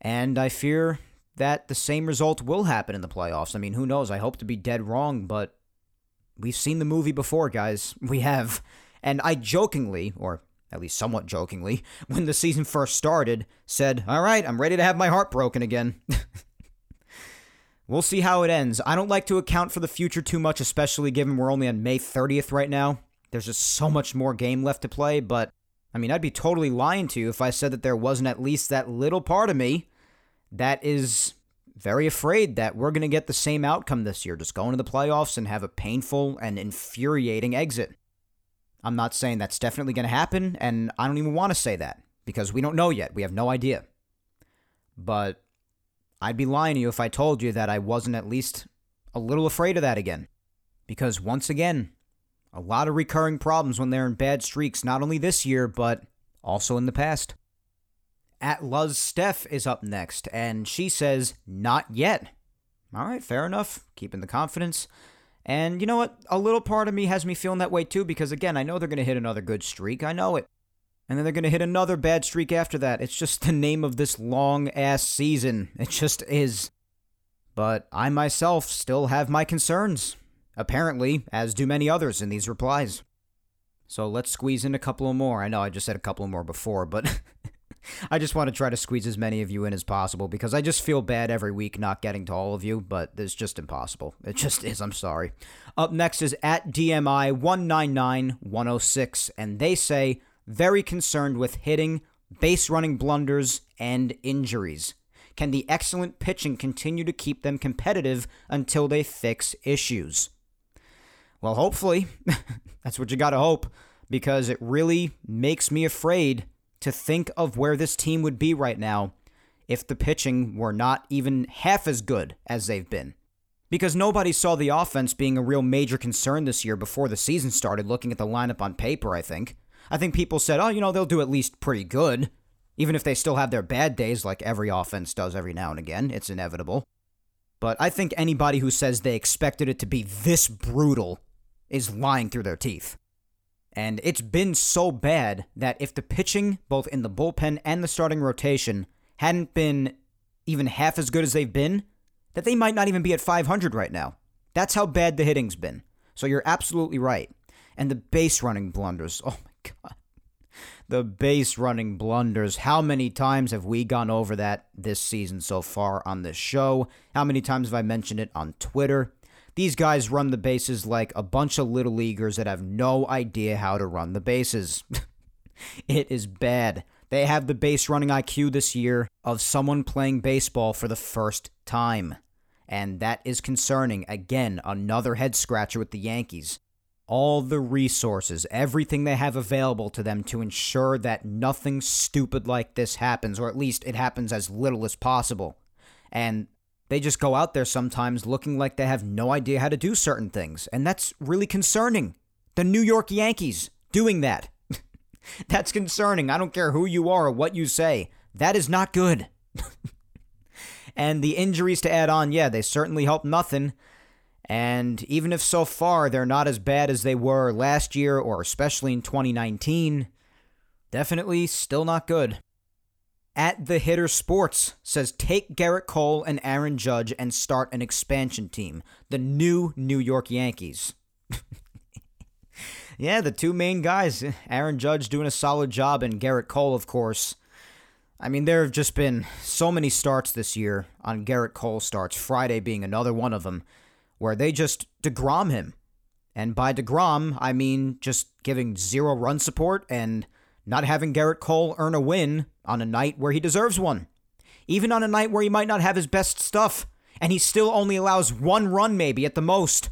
And I fear that the same result will happen in the playoffs. I mean, who knows? I hope to be dead wrong, but we've seen the movie before, guys. We have. And I jokingly, or at least somewhat jokingly, when the season first started, said, All right, I'm ready to have my heart broken again. We'll see how it ends. I don't like to account for the future too much, especially given we're only on May 30th right now. There's just so much more game left to play, but I mean, I'd be totally lying to you if I said that there wasn't at least that little part of me that is very afraid that we're going to get the same outcome this year, just go into the playoffs and have a painful and infuriating exit. I'm not saying that's definitely going to happen, and I don't even want to say that because we don't know yet. We have no idea. But I'd be lying to you if I told you that I wasn't at least a little afraid of that again. Because once again, a lot of recurring problems when they're in bad streaks, not only this year, but also in the past. At Luz Steph is up next, and she says, Not yet. All right, fair enough. Keeping the confidence. And you know what? A little part of me has me feeling that way too, because again, I know they're going to hit another good streak. I know it and then they're going to hit another bad streak after that. It's just the name of this long ass season. It just is. But I myself still have my concerns, apparently, as do many others in these replies. So let's squeeze in a couple more. I know I just said a couple more before, but I just want to try to squeeze as many of you in as possible because I just feel bad every week not getting to all of you, but it's just impossible. It just is. I'm sorry. Up next is at DMI 199106, and they say, very concerned with hitting, base running blunders, and injuries. Can the excellent pitching continue to keep them competitive until they fix issues? Well, hopefully. That's what you got to hope because it really makes me afraid to think of where this team would be right now if the pitching were not even half as good as they've been. Because nobody saw the offense being a real major concern this year before the season started, looking at the lineup on paper, I think. I think people said, oh, you know, they'll do at least pretty good. Even if they still have their bad days, like every offense does every now and again, it's inevitable. But I think anybody who says they expected it to be this brutal is lying through their teeth. And it's been so bad that if the pitching, both in the bullpen and the starting rotation, hadn't been even half as good as they've been, that they might not even be at 500 right now. That's how bad the hitting's been. So you're absolutely right. And the base running blunders. Oh my God. The base running blunders. How many times have we gone over that this season so far on this show? How many times have I mentioned it on Twitter? These guys run the bases like a bunch of little leaguers that have no idea how to run the bases. it is bad. They have the base running IQ this year of someone playing baseball for the first time. And that is concerning. Again, another head scratcher with the Yankees. All the resources, everything they have available to them to ensure that nothing stupid like this happens, or at least it happens as little as possible. And they just go out there sometimes looking like they have no idea how to do certain things, and that's really concerning. The New York Yankees doing that. that's concerning. I don't care who you are or what you say. That is not good. and the injuries to add on, yeah, they certainly help nothing. And even if so far they're not as bad as they were last year or especially in 2019, definitely still not good at the hitter sports says take Gerrit Cole and Aaron Judge and start an expansion team, the new New York Yankees. yeah, the two main guys, Aaron Judge doing a solid job and Gerrit Cole, of course. I mean, there have just been so many starts this year on Gerrit Cole starts, Friday being another one of them, where they just DeGrom him. And by DeGrom, I mean just giving zero run support and not having Gerrit Cole earn a win on a night where he deserves one. Even on a night where he might not have his best stuff, and he still only allows one run, maybe at the most.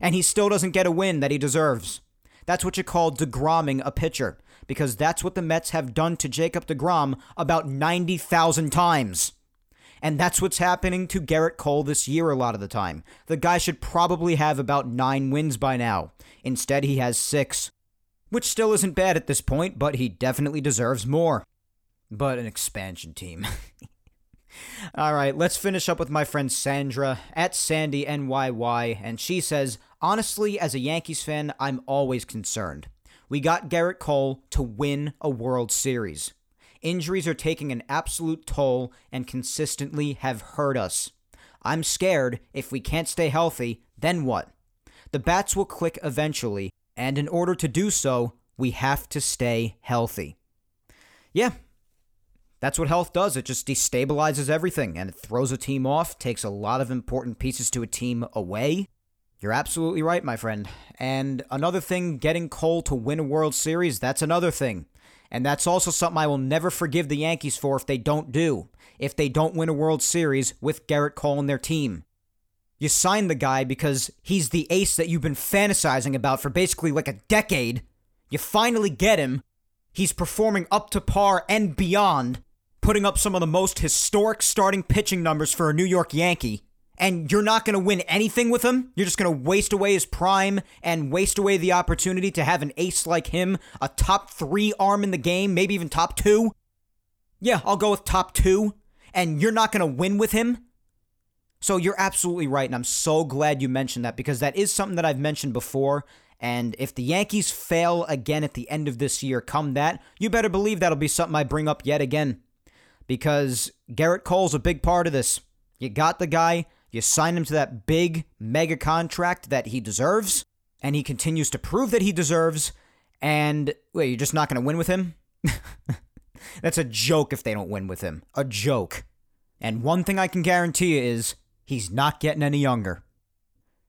And he still doesn't get a win that he deserves. That's what you call DeGromming a pitcher, because that's what the Mets have done to Jacob DeGrom about 90,000 times. And that's what's happening to Gerrit Cole this year a lot of the time. The guy should probably have about nine wins by now. Instead, he has six which still isn't bad at this point, but he definitely deserves more. But an expansion team. All right, let's finish up with my friend Sandra at Sandy NYY, and she says, Honestly, as a Yankees fan, I'm always concerned. We got Gerrit Cole to win a World Series. Injuries are taking an absolute toll and consistently have hurt us. I'm scared if we can't stay healthy, then what? The bats will click eventually, and in order to do so, we have to stay healthy. Yeah, that's what health does. It just destabilizes everything and it throws a team off, takes a lot of important pieces to a team away. You're absolutely right, my friend. And another thing, getting Cole to win a World Series, that's another thing. And that's also something I will never forgive the Yankees for if they don't do. If they don't win a World Series with Gerrit Cole and their team. You sign the guy because he's the ace that you've been fantasizing about for basically like a decade. You finally get him. He's performing up to par and beyond, putting up some of the most historic starting pitching numbers for a New York Yankee. And you're not going to win anything with him. You're just going to waste away his prime and waste away the opportunity to have an ace like him, a top three arm in the game, maybe even top two. Yeah, I'll go with top two. And you're not going to win with him. So you're absolutely right, and I'm so glad you mentioned that because that is something that I've mentioned before. And if the Yankees fail again at the end of this year, come that, you better believe that'll be something I bring up yet again. Because Gerrit Cole's a big part of this. You got the guy, you signed him to that big mega contract that he deserves, and he continues to prove that he deserves. And wait, you're just not going to win with him? That's a joke if they don't win with him. A joke. And one thing I can guarantee you is he's not getting any younger.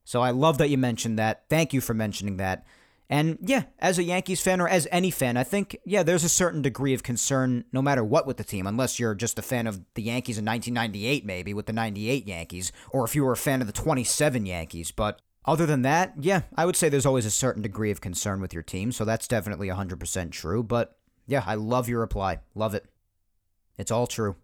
So I love that you mentioned that. Thank you for mentioning that. And yeah, as a Yankees fan or as any fan, I think, yeah, there's a certain degree of concern no matter what with the team, unless you're just a fan of the Yankees in 1998, maybe with the 98 Yankees, or if you were a fan of the 27 Yankees. But other than that, yeah, I would say there's always a certain degree of concern with your team, so that's definitely 100% true. But yeah, I love your reply. Love it. It's all true.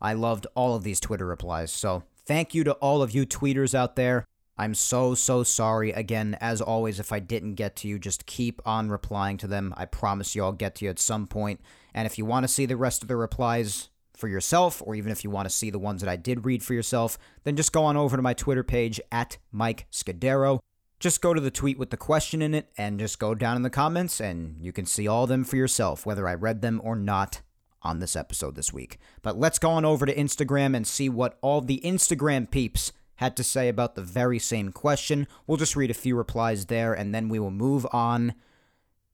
I loved all of these Twitter replies, so thank you to all of you tweeters out there. I'm so, so sorry. Again, as always, if I didn't get to you, just keep on replying to them. I promise you I'll get to you at some point. And if you want to see the rest of the replies for yourself, or even if you want to see the ones that I did read for yourself, then just go on over to my Twitter page at Mike Scudero. Just go to the tweet with the question in it and just go down in the comments, and you can see all of them for yourself, whether I read them or not on this episode this week. But let's go on over to Instagram and see what all the Instagram peeps had to say about the very same question. We'll just read a few replies there, and then we will move on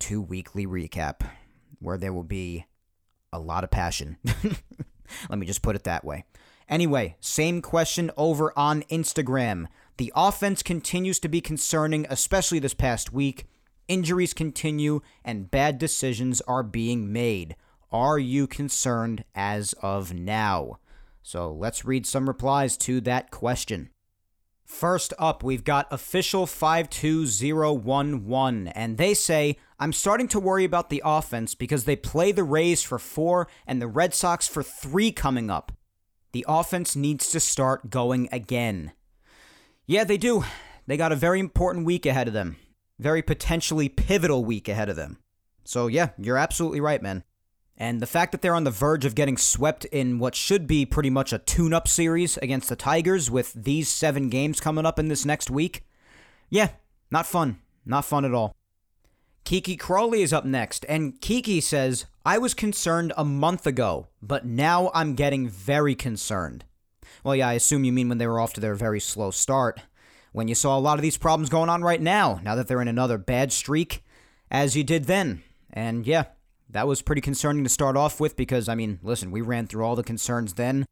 to weekly recap, where there will be a lot of passion. Let me just put it that way. Anyway, same question over on Instagram. The offense continues to be concerning, especially this past week. Injuries continue, and bad decisions are being made. Are you concerned as of now? So let's read some replies to that question. First up, we've got official 52011, and they say, I'm starting to worry about the offense because they play the Rays for four and the Red Sox for three coming up. The offense needs to start going again. Yeah, they do. They got a very important week ahead of them. Very potentially pivotal week ahead of them. So, yeah, you're absolutely right, man. And the fact that they're on the verge of getting swept in what should be pretty much a tune up series against the Tigers with these seven games coming up in this next week, yeah, not fun. Not fun at all. Kiki Crawley is up next, and Kiki says, I was concerned a month ago, but now I'm getting very concerned. Well, yeah, I assume you mean when they were off to their very slow start. When you saw a lot of these problems going on right now, now that they're in another bad streak, as you did then. And yeah, that was pretty concerning to start off with because, I mean, listen, we ran through all the concerns then,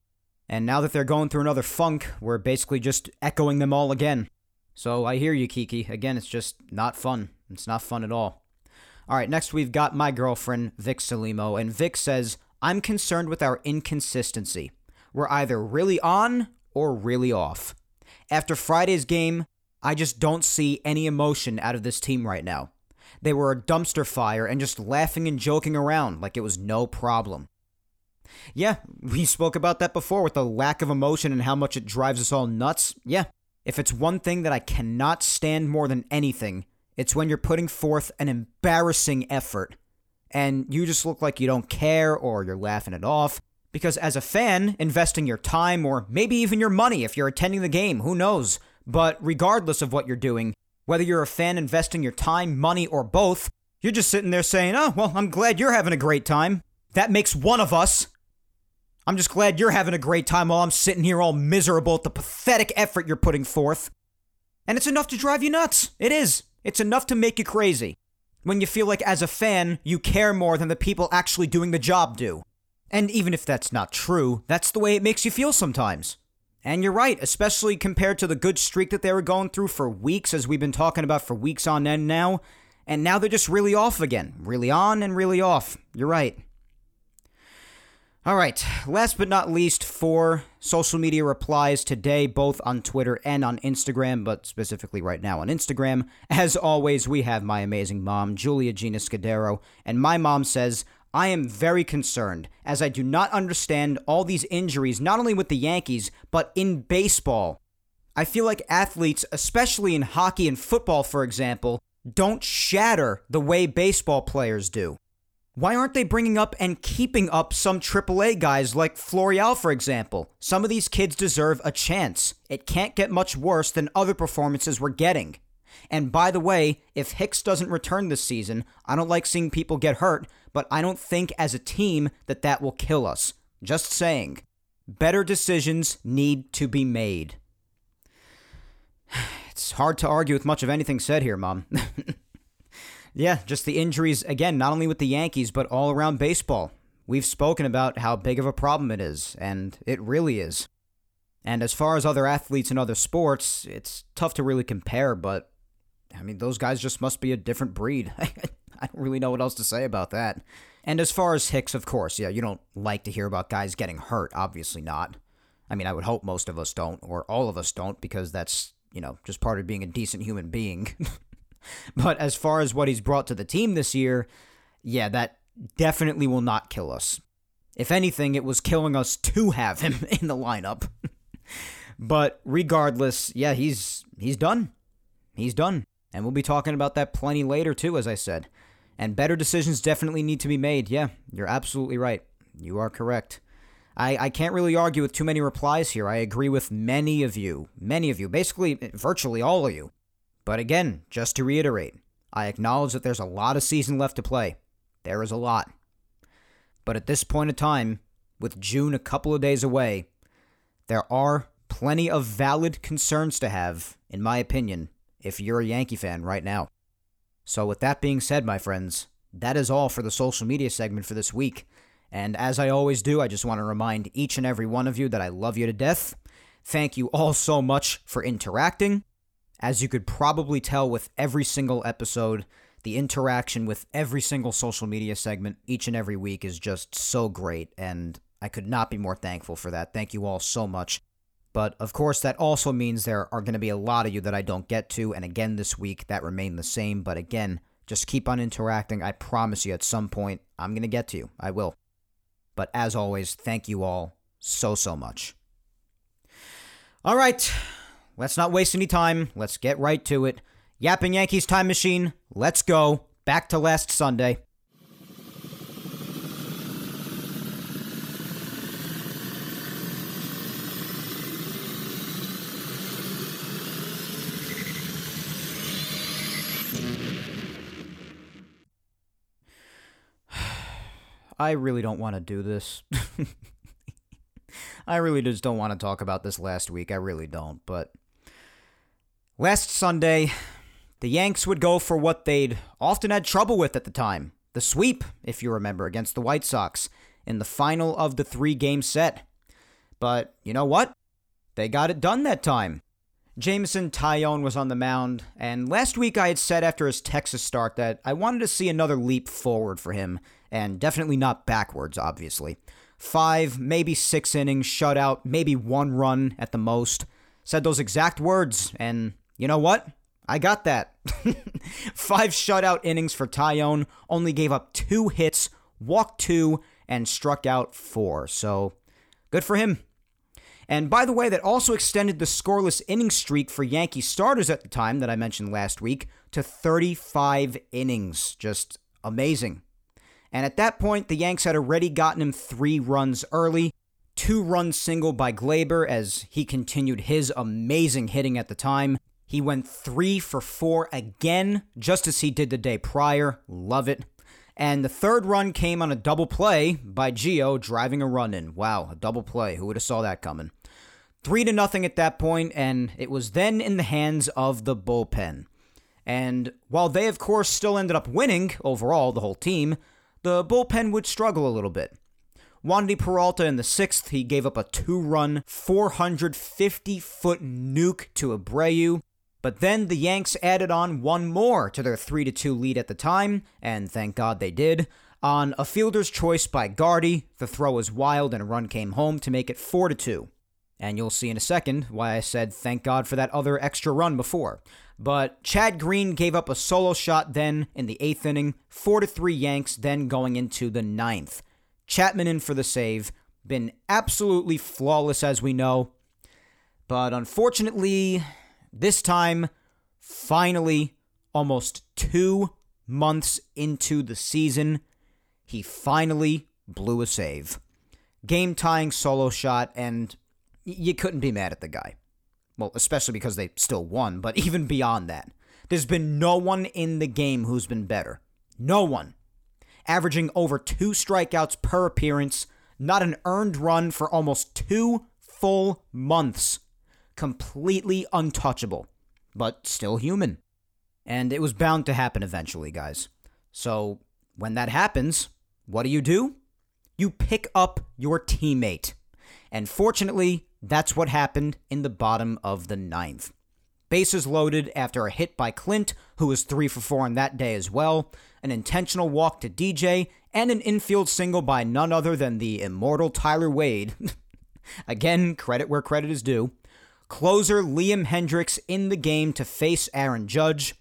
and now that they're going through another funk, we're basically just echoing them all again. So I hear you, Kiki. Again, it's just not fun. It's not fun at all. All right, next we've got my girlfriend, Vic Salimo, and Vic says, I'm concerned with our inconsistency. We're either really on or really off. After Friday's game, I just don't see any emotion out of this team right now. They were a dumpster fire and just laughing and joking around like it was no problem. Yeah, we spoke about that before with the lack of emotion and how much it drives us all nuts. Yeah, if it's one thing that I cannot stand more than anything, it's when you're putting forth an embarrassing effort and you just look like you don't care or you're laughing it off. Because as a fan, investing your time or maybe even your money if you're attending the game, who knows? But regardless of what you're doing, whether you're a fan investing your time, money, or both, you're just sitting there saying, oh, well, I'm glad you're having a great time. That makes one of us. I'm just glad you're having a great time while I'm sitting here all miserable at the pathetic effort you're putting forth. And it's enough to drive you nuts. It is. It's enough to make you crazy. When you feel like, as a fan, you care more than the people actually doing the job do. And even if that's not true, that's the way it makes you feel sometimes. And you're right, especially compared to the good streak that they were going through for weeks, as we've been talking about for weeks on end now. And now they're just really off again. Really on and really off. You're right. All right, last but not least, four social media replies today, both on Twitter and on Instagram, but specifically right now on Instagram. As always, we have my amazing mom, Julia Gina Scudero, and my mom says, I am very concerned as I do not understand all these injuries, not only with the Yankees, but in baseball. I feel like athletes, especially in hockey and football, for example, don't shatter the way baseball players do. Why aren't they bringing up and keeping up some AAA guys like Florial, for example? Some of these kids deserve a chance. It can't get much worse than other performances we're getting. And by the way, if Hicks doesn't return this season, I don't like seeing people get hurt, but I don't think as a team that that will kill us. Just saying. Better decisions need to be made. It's hard to argue with much of anything said here, Mom. yeah, just the injuries, again, not only with the Yankees, but all around baseball. we've spoken about how big of a problem it is, and it really is. And as far as other athletes in other sports, it's tough to really compare, but I mean, those guys just must be a different breed. I don't really know what else to say about that. And as far as Hicks, of course, yeah, you don't like to hear about guys getting hurt, obviously not. I mean, I would hope most of us don't, or all of us don't, because that's, you know, just part of being a decent human being. but as far as what he's brought to the team this year, yeah, that definitely will not kill us. If anything, it was killing us to have him in the lineup. but regardless, yeah, he's he's done. He's done. And we'll be talking about that plenty later too, as I said. And better decisions definitely need to be made. Yeah, you're absolutely right. You are correct. I, I can't really argue with too many replies here. I agree with many of you. Many of you. Basically, virtually all of you. But again, just to reiterate, I acknowledge that there's a lot of season left to play. There is a lot. But at this point in time, with June a couple of days away, there are plenty of valid concerns to have, in my opinion, if you're a Yankee fan right now. So, with that being said, my friends, that is all for the social media segment for this week. And as I always do, I just want to remind each and every one of you that I love you to death. Thank you all so much for interacting. As you could probably tell with every single episode, the interaction with every single social media segment each and every week is just so great, and I could not be more thankful for that. Thank you all so much. But of course, that also means there are going to be a lot of you that I don't get to, and again this week that remain the same. But again, just keep on interacting. I promise you, at some point, I'm going to get to you. I will. But as always, thank you all so, so much. All right, let's not waste any time. Let's get right to it. Yapping Yankees Time Machine, let's go. Back to last Sunday. I really don't want to do this. I really just don't want to talk about this last week. I really don't. But last Sunday, the Yanks would go for what they'd often had trouble with at the time the sweep, if you remember, against the White Sox in the final of the three game set. But you know what? They got it done that time. Jameson Taillon was on the mound, and last week I had said after his Texas start that I wanted to see another leap forward for him, and definitely not backwards, obviously. Five, maybe six innings, shutout, maybe one run at the most. Said those exact words, and you know what? I got that. Five shutout innings for Taillon, only gave up two hits, walked two, and struck out four. So, good for him. And by the way, that also extended the scoreless inning streak for Yankee starters at the time that I mentioned last week to 35 innings. Just amazing. And at that point, the Yanks had already gotten him three runs early. Two run single by Gleyber as he continued his amazing hitting at the time. He went three for four again, just as he did the day prior. Love it. And the third run came on a double play by Gio driving a run in. Wow, a double play. Who would have saw that coming? Three to nothing at that point, and it was then in the hands of the bullpen. And while they, of course, still ended up winning overall, the whole team, the bullpen would struggle a little bit. Wandy Peralta in the sixth, he gave up a two run, 450 foot nuke to Abreu. But then the Yanks added on one more to their 3 2 lead at the time, and thank God they did. On a fielder's choice by Gardy, the throw was wild and a run came home to make it 4 2. And you'll see in a second why I said thank God for that other extra run before. But Chad Green gave up a solo shot then in the eighth inning, 4 to 3 Yanks, then going into the ninth. Chapman in for the save. Been absolutely flawless as we know. But unfortunately, this time, finally, almost two months into the season, he finally blew a save. Game tying solo shot, and you couldn't be mad at the guy. Well, especially because they still won, but even beyond that, there's been no one in the game who's been better. No one. Averaging over two strikeouts per appearance, not an earned run for almost two full months. Completely untouchable, but still human. And it was bound to happen eventually, guys. So, when that happens, what do you do? you pick up your teammate. And fortunately, that's what happened in the bottom of the ninth. Bases loaded after a hit by Clint, who was 3 for 4 on that day as well, an intentional walk to DJ, and an infield single by none other than the immortal Tyler Wade. Again, credit where credit is due. Closer Liam Hendriks in the game to face Aaron Judge,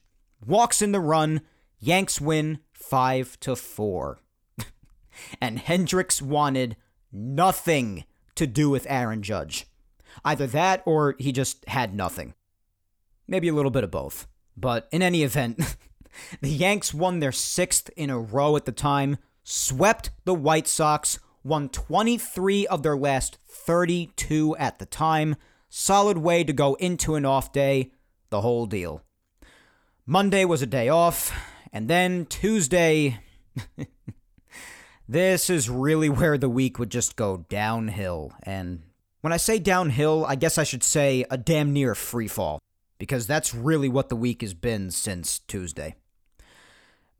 walks in the run, Yanks win 5 to 4. and Hendriks wanted nothing to do with Aaron Judge. Either that or he just had nothing. Maybe a little bit of both. But in any event, the Yanks won their sixth in a row at the time, swept the White Sox, won 23 of their last 32 at the time. Solid way to go into an off day, the whole deal. Monday was a day off, and then Tuesday. this is really where the week would just go downhill. And when I say downhill, I guess I should say a damn near free fall because that's really what the week has been since Tuesday.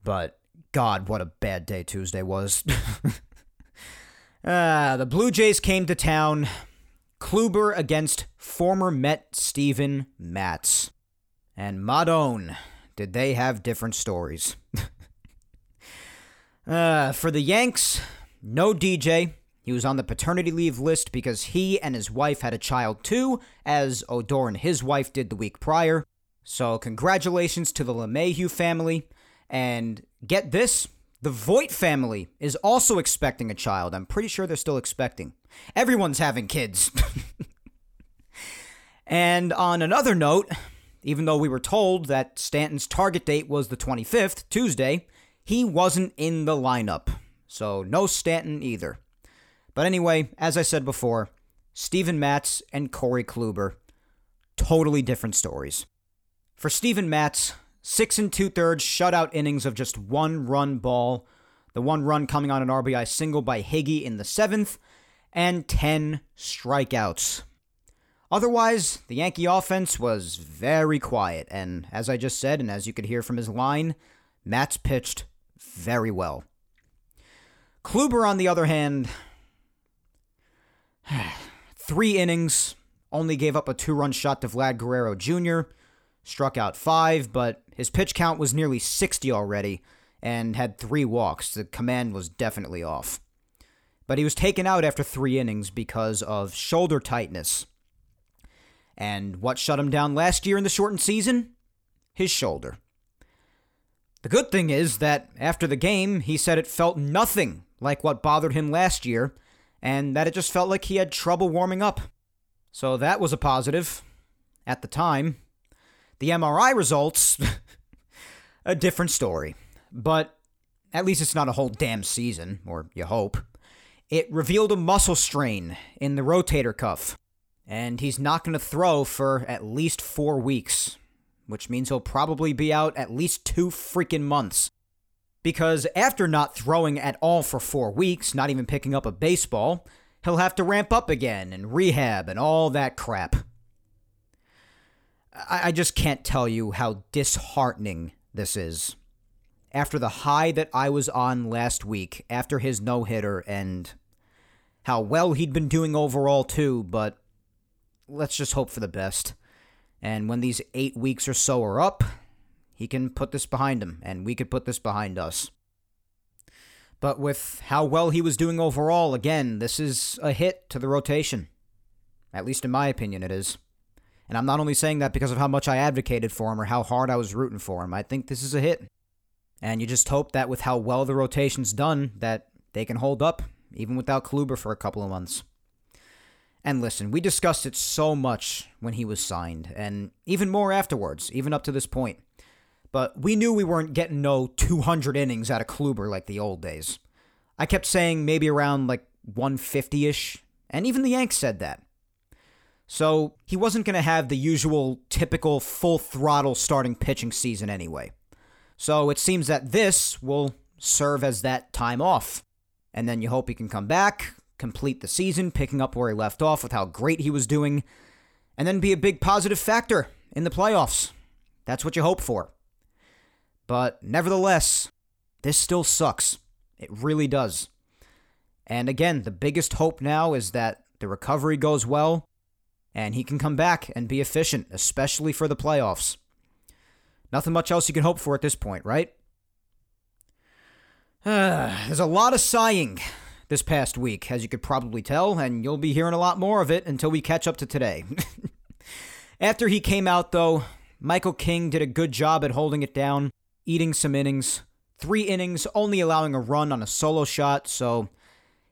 But God, what a bad day Tuesday was. uh, the Blue Jays came to town. Kluber against former Met Steven Matz. And Madone, did they have different stories. uh, for the Yanks, no DJ, he was on the paternity leave list because he and his wife had a child too, as Odor and his wife did the week prior. So, congratulations to the LeMahieu family. And get this the Voit family is also expecting a child. I'm pretty sure they're still expecting. Everyone's having kids. and on another note, even though we were told that Stanton's target date was the 25th, Tuesday, he wasn't in the lineup. So, no Stanton either. But anyway, as I said before, Steven Matz and Corey Kluber, totally different stories. For Steven Matz, six and two thirds shutout innings of just one run ball, the one run coming on an RBI single by Higgy in the seventh, and 10 strikeouts. Otherwise, the Yankee offense was very quiet, and as I just said, and as you could hear from his line, Matz pitched very well. Kluber, on the other hand, Three innings, only gave up a two run shot to Vlad Guerrero Jr., struck out five, but his pitch count was nearly 60 already and had three walks. The command was definitely off. But he was taken out after three innings because of shoulder tightness. And what shut him down last year in the shortened season? His shoulder. The good thing is that after the game, he said it felt nothing like what bothered him last year and that it just felt like he had trouble warming up. So that was a positive at the time. The MRI results, a different story. But at least it's not a whole damn season, or you hope. It revealed a muscle strain in the rotator cuff, and he's not going to throw for at least four weeks, which means he'll probably be out at least two freaking months. Because after not throwing at all for four weeks, not even picking up a baseball, he'll have to ramp up again and rehab and all that crap. I, just can't tell you how disheartening this is. After the high that I was on last week, after his no hitter, and how well he'd been doing overall, too, but let's just hope for the best. And when these eight weeks or so are up, he can put this behind him, and we could put this behind us. But with how well he was doing overall, again, this is a hit to the rotation. At least in my opinion, it is. And I'm not only saying that because of how much I advocated for him or how hard I was rooting for him. I think this is a hit. And you just hope that with how well the rotation's done, that they can hold up, even without Kluber for a couple of months. And listen, we discussed it so much when he was signed, and even more afterwards, even up to this point. But we knew we weren't getting no 200 innings out of Kluber like the old days. I kept saying maybe around like 150 ish, and even the Yanks said that. So he wasn't going to have the usual typical full throttle starting pitching season anyway. So it seems that this will serve as that time off. And then you hope he can come back, complete the season, picking up where he left off with how great he was doing, and then be a big positive factor in the playoffs. That's what you hope for. But nevertheless, this still sucks. It really does. And again, the biggest hope now is that the recovery goes well and he can come back and be efficient, especially for the playoffs. Nothing much else you can hope for at this point, right? There's a lot of sighing this past week, as you could probably tell, and you'll be hearing a lot more of it until we catch up to today. After he came out, though, Michael King did a good job at holding it down, eating some innings. Three innings, only allowing a run on a solo shot, so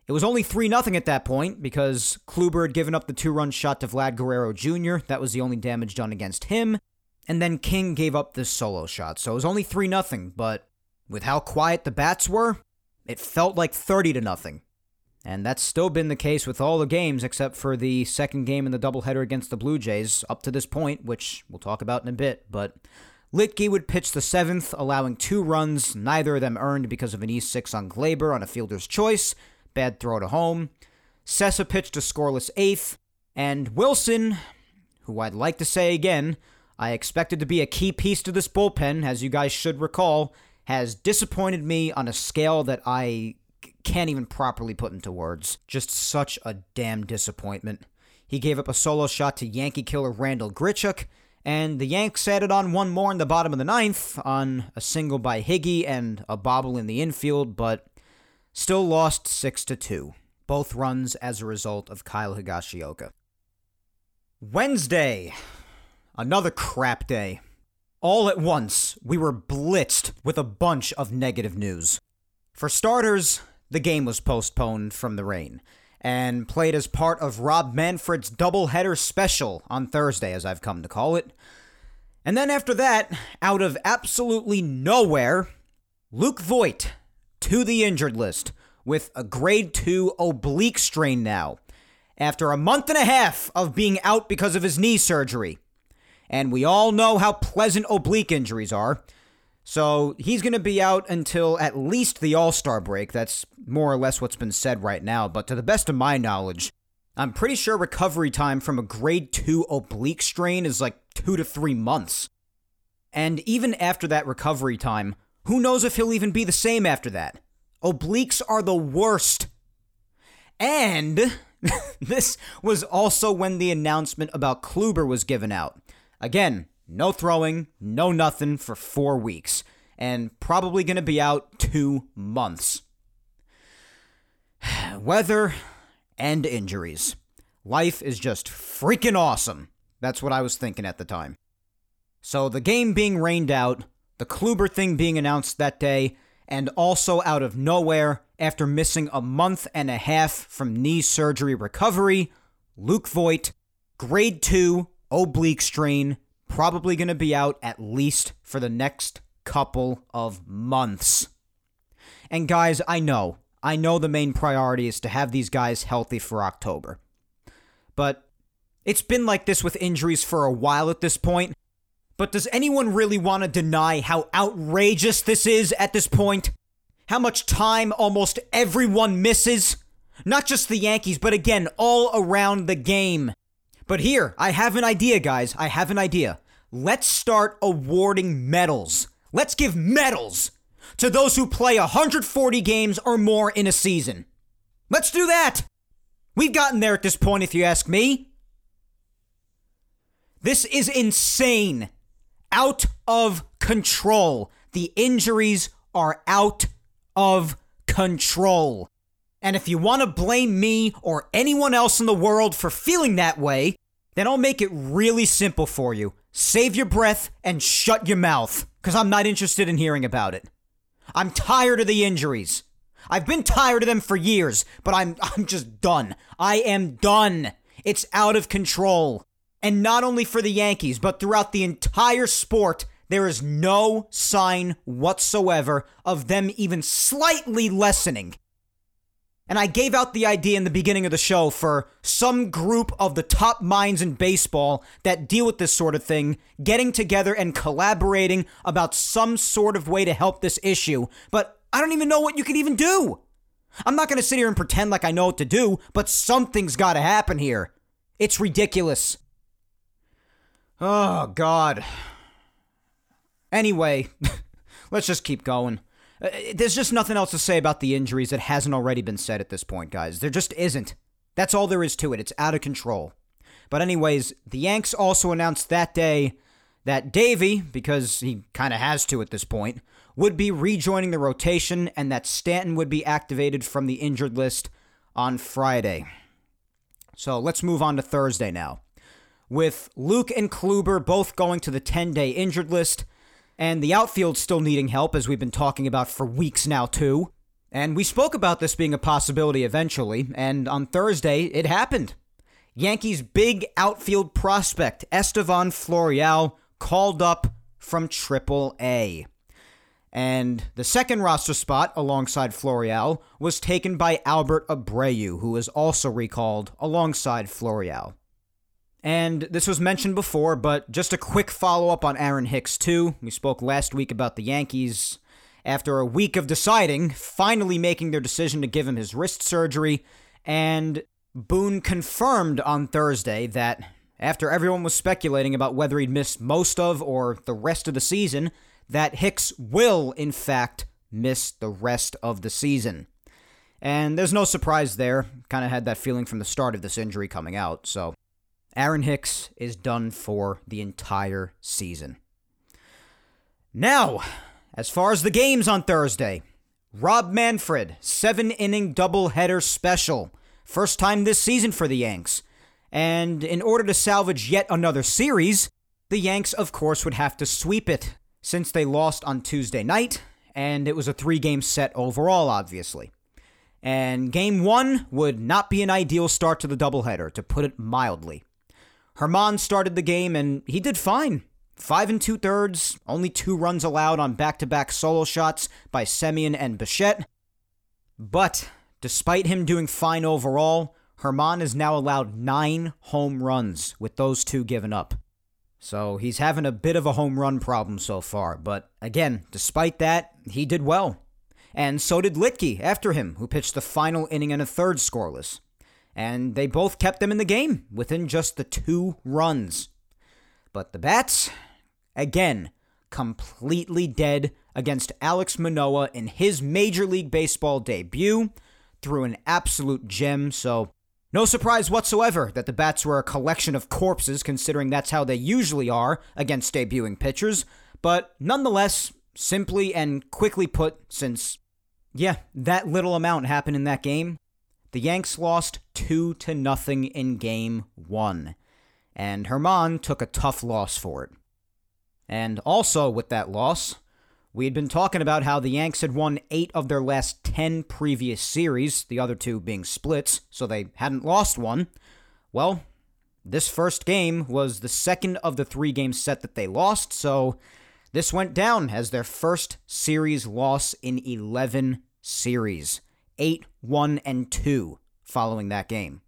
it was only 3 0 at that point because Kluber had given up the two run shot to Vlad Guerrero Jr. That was the only damage done against him. And then King gave up this solo shot, so it was only 3 0, but with how quiet the bats were, it felt like 30 to nothing. And that's still been the case with all the games except for the second game in the doubleheader against the Blue Jays up to this point, which we'll talk about in a bit. But Luetge would pitch the seventh, allowing two runs, neither of them earned because of an E6 on Gleyber on a fielder's choice. Bad throw to home. Sessa pitched a scoreless eighth. And Wilson, who I'd like to say again, I expected to be a key piece to this bullpen, as you guys should recall, has disappointed me on a scale that I can't even properly put into words. Just such a damn disappointment. He gave up a solo shot to Yankee killer Randal Grichuk, and the Yanks added on one more in the bottom of the ninth on a single by Higgy and a bobble in the infield, but still lost 6 to 2. Both runs as a result of Kyle Higashioka. Wednesday, another crap day. All at once, we were blitzed with a bunch of negative news. For starters, the game was postponed from the rain and played as part of Rob Manfred's doubleheader special on Thursday, as I've come to call it. And then after that, out of absolutely nowhere, Luke Voit to the injured list with a grade 2 oblique strain now, after a month and a half of being out because of his knee surgery. And we all know how pleasant oblique injuries are. So he's going to be out until at least the All Star break. That's more or less what's been said right now. But to the best of my knowledge, I'm pretty sure recovery time from a grade 2 oblique strain is like two to three months. And even after that recovery time, who knows if he'll even be the same after that? Obliques are the worst. And this was also when the announcement about Kluber was given out. Again, no throwing, no nothing for four weeks, and probably going to be out two months. Weather and injuries. Life is just freaking awesome. That's what I was thinking at the time. So, the game being rained out, the Kluber thing being announced that day, and also out of nowhere, after missing a month and a half from knee surgery recovery, Luke Voit, grade 2 oblique strain, probably going to be out at least for the next couple of months. And guys, I know, I know the main priority is to have these guys healthy for October. But it's been like this with injuries for a while at this point. But does anyone really want to deny how outrageous this is at this point? How much time almost everyone misses? Not just the Yankees, but again, all around the game. But here, I have an idea, guys. I have an idea. Let's start awarding medals. Let's give medals to those who play 140 games or more in a season. Let's do that. We've gotten there at this point, if you ask me. This is insane. Out of control. The injuries are out of control. And if you want to blame me or anyone else in the world for feeling that way, then I'll make it really simple for you. Save your breath and shut your mouth, because I'm not interested in hearing about it. I'm tired of the injuries. I've been tired of them for years, but I'm I'm just done. I am done. It's out of control. And not only for the Yankees, but throughout the entire sport, there is no sign whatsoever of them even slightly lessening. And I gave out the idea in the beginning of the show for some group of the top minds in baseball that deal with this sort of thing getting together and collaborating about some sort of way to help this issue. But I don't even know what you could even do. I'm not going to sit here and pretend like I know what to do, but something's got to happen here. It's ridiculous. Oh, God. Anyway, let's just keep going. Uh, there's just nothing else to say about the injuries that hasn't already been said at this point, guys. There just isn't. That's all there is to it. It's out of control. But, anyways, the Yanks also announced that day that Deivi, because he kind of has to at this point, would be rejoining the rotation and that Stanton would be activated from the injured list on Friday. So let's move on to Thursday now. With Luke and Kluber both going to the 10 day injured list, and the outfield still needing help, as we've been talking about for weeks now, too. And we spoke about this being a possibility eventually, and on Thursday, it happened. Yankees' big outfield prospect, Estevan Florial, called up from Triple A. And the second roster spot alongside Florial was taken by Albert Abreu, who was also recalled alongside Florial. And this was mentioned before, but just a quick follow up on Aaron Hicks, too. We spoke last week about the Yankees, after a week of deciding, finally making their decision to give him his wrist surgery. And Boone confirmed on Thursday that after everyone was speculating about whether he'd miss most of or the rest of the season, that Hicks will, in fact, miss the rest of the season. And there's no surprise there. Kind of had that feeling from the start of this injury coming out, so Aaron Hicks is done for the entire season. Now, as far as the games on Thursday, Rob Manfred, seven inning doubleheader special. First time this season for the Yanks. And in order to salvage yet another series, the Yanks, of course, would have to sweep it since they lost on Tuesday night, and it was a three game set overall, obviously. And game one would not be an ideal start to the doubleheader, to put it mildly. Germán started the game, and he did fine. Five and two thirds, only two runs allowed on back to back solo shots by Semien and Bichette. But despite him doing fine overall, Germán has now allowed nine home runs with those two given up. So he's having a bit of a home run problem so far, but again, despite that, he did well. And so did Luetge after him, who pitched the final inning and a third scoreless. And they both kept them in the game within just the two runs. But the Bats, again, completely dead against Alex Manoah in his Major League Baseball debut through an absolute gem. So no surprise whatsoever that the Bats were a collection of corpses, considering that's how they usually are against debuting pitchers, but nonetheless, simply and quickly put, since, yeah, that little amount happened in that game, the Yanks lost 2 to nothing in game 1, and Germán took a tough loss for it. And also with that loss, we had been talking about how the Yanks had won eight of their last 10 previous series, the other two being splits, so they hadn't lost one. Well, this first game was the second of the three game set that they lost, so this went down as their first series loss in 11 series 8, 1, and 2 following that game.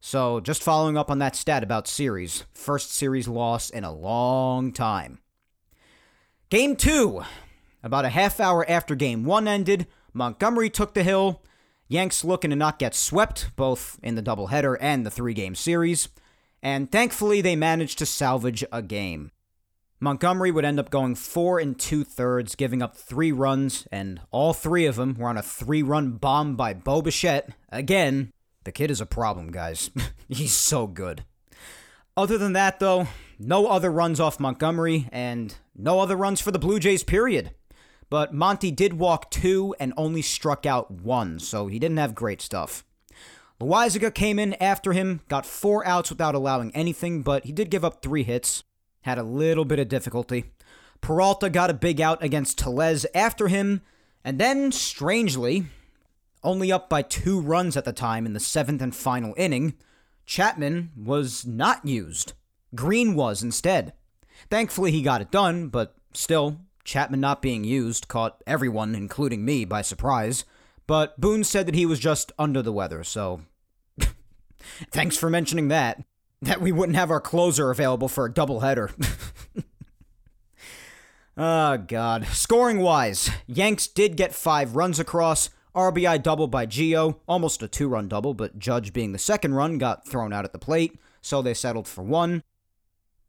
So, just following up on that stat about series, first series loss in a long time. Game two. About a half hour after game one ended, Montgomery took the hill. Yanks looking to not get swept, both in the doubleheader and the three game series. And thankfully, they managed to salvage a game. Montgomery would end up going four and two thirds, giving up three runs, and all three of them were on a three run bomb by Bo Bichette. Again, the kid is a problem, guys. He's so good. Other than that, though, no other runs off Montgomery, and no other runs for the Blue Jays, period. But Monty did walk two and only struck out one, so he didn't have great stuff. Loaisiga came in after him, got four outs without allowing anything, but he did give up three hits. Had a little bit of difficulty. Peralta got a big out against Tellez after him, and then, strangely, only up by two runs at the time in the seventh and final inning, Chapman was not used. Green was instead. Thankfully, he got it done, but still, Chapman not being used caught everyone, including me, by surprise. But Boone said that he was just under the weather, so. Thanks for mentioning that. That we wouldn't have our closer available for a doubleheader. oh, God. Scoring wise, Yanks did get five runs across. RBI double by Gio, almost a two run double, but Judge being the second run got thrown out at the plate, so they settled for one.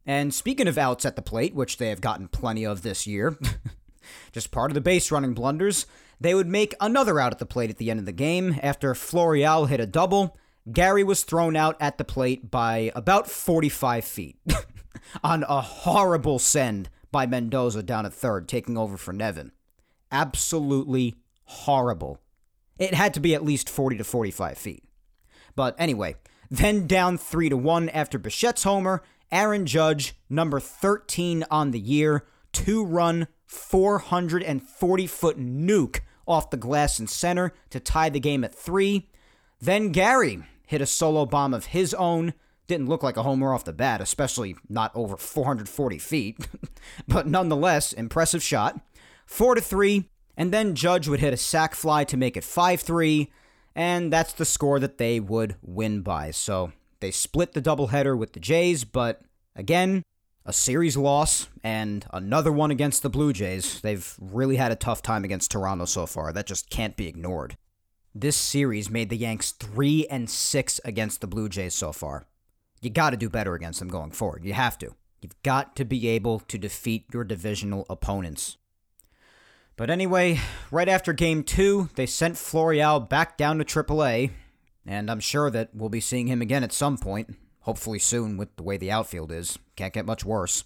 And speaking of outs at the plate, which they have gotten plenty of this year, just part of the base running blunders. They would make another out at the plate at the end of the game after Florial hit a double. Gary was thrown out at the plate by about 45 feet on a horrible send by Mendoza down at third, taking over for Nevin. Absolutely horrible. It had to be at least 40 to 45 feet. But anyway, then down 3 to 1 after Bichette's homer, Aaron Judge, number 13 on the year, two run, 440 foot nuke off the glass in center to tie the game at 3. Then Gary hit a solo bomb of his own. Didn't look like a homer off the bat, especially not over 440 feet, but nonetheless, impressive shot. 4 to 3, and then Judge would hit a sac fly to make it 5 3, and that's the score that they would win by. So they split the doubleheader with the Jays, but again, a series loss and another one against the Blue Jays. They've really had a tough time against Toronto so far. That just can't be ignored. This series made the Yanks 3 and 6 against the Blue Jays so far. You got to do better against them going forward. You have to. You've got to be able to defeat your divisional opponents. But anyway, right after game two, they sent Florial back down to AAA, and I'm sure that we'll be seeing him again at some point, hopefully soon with the way the outfield is. Can't get much worse.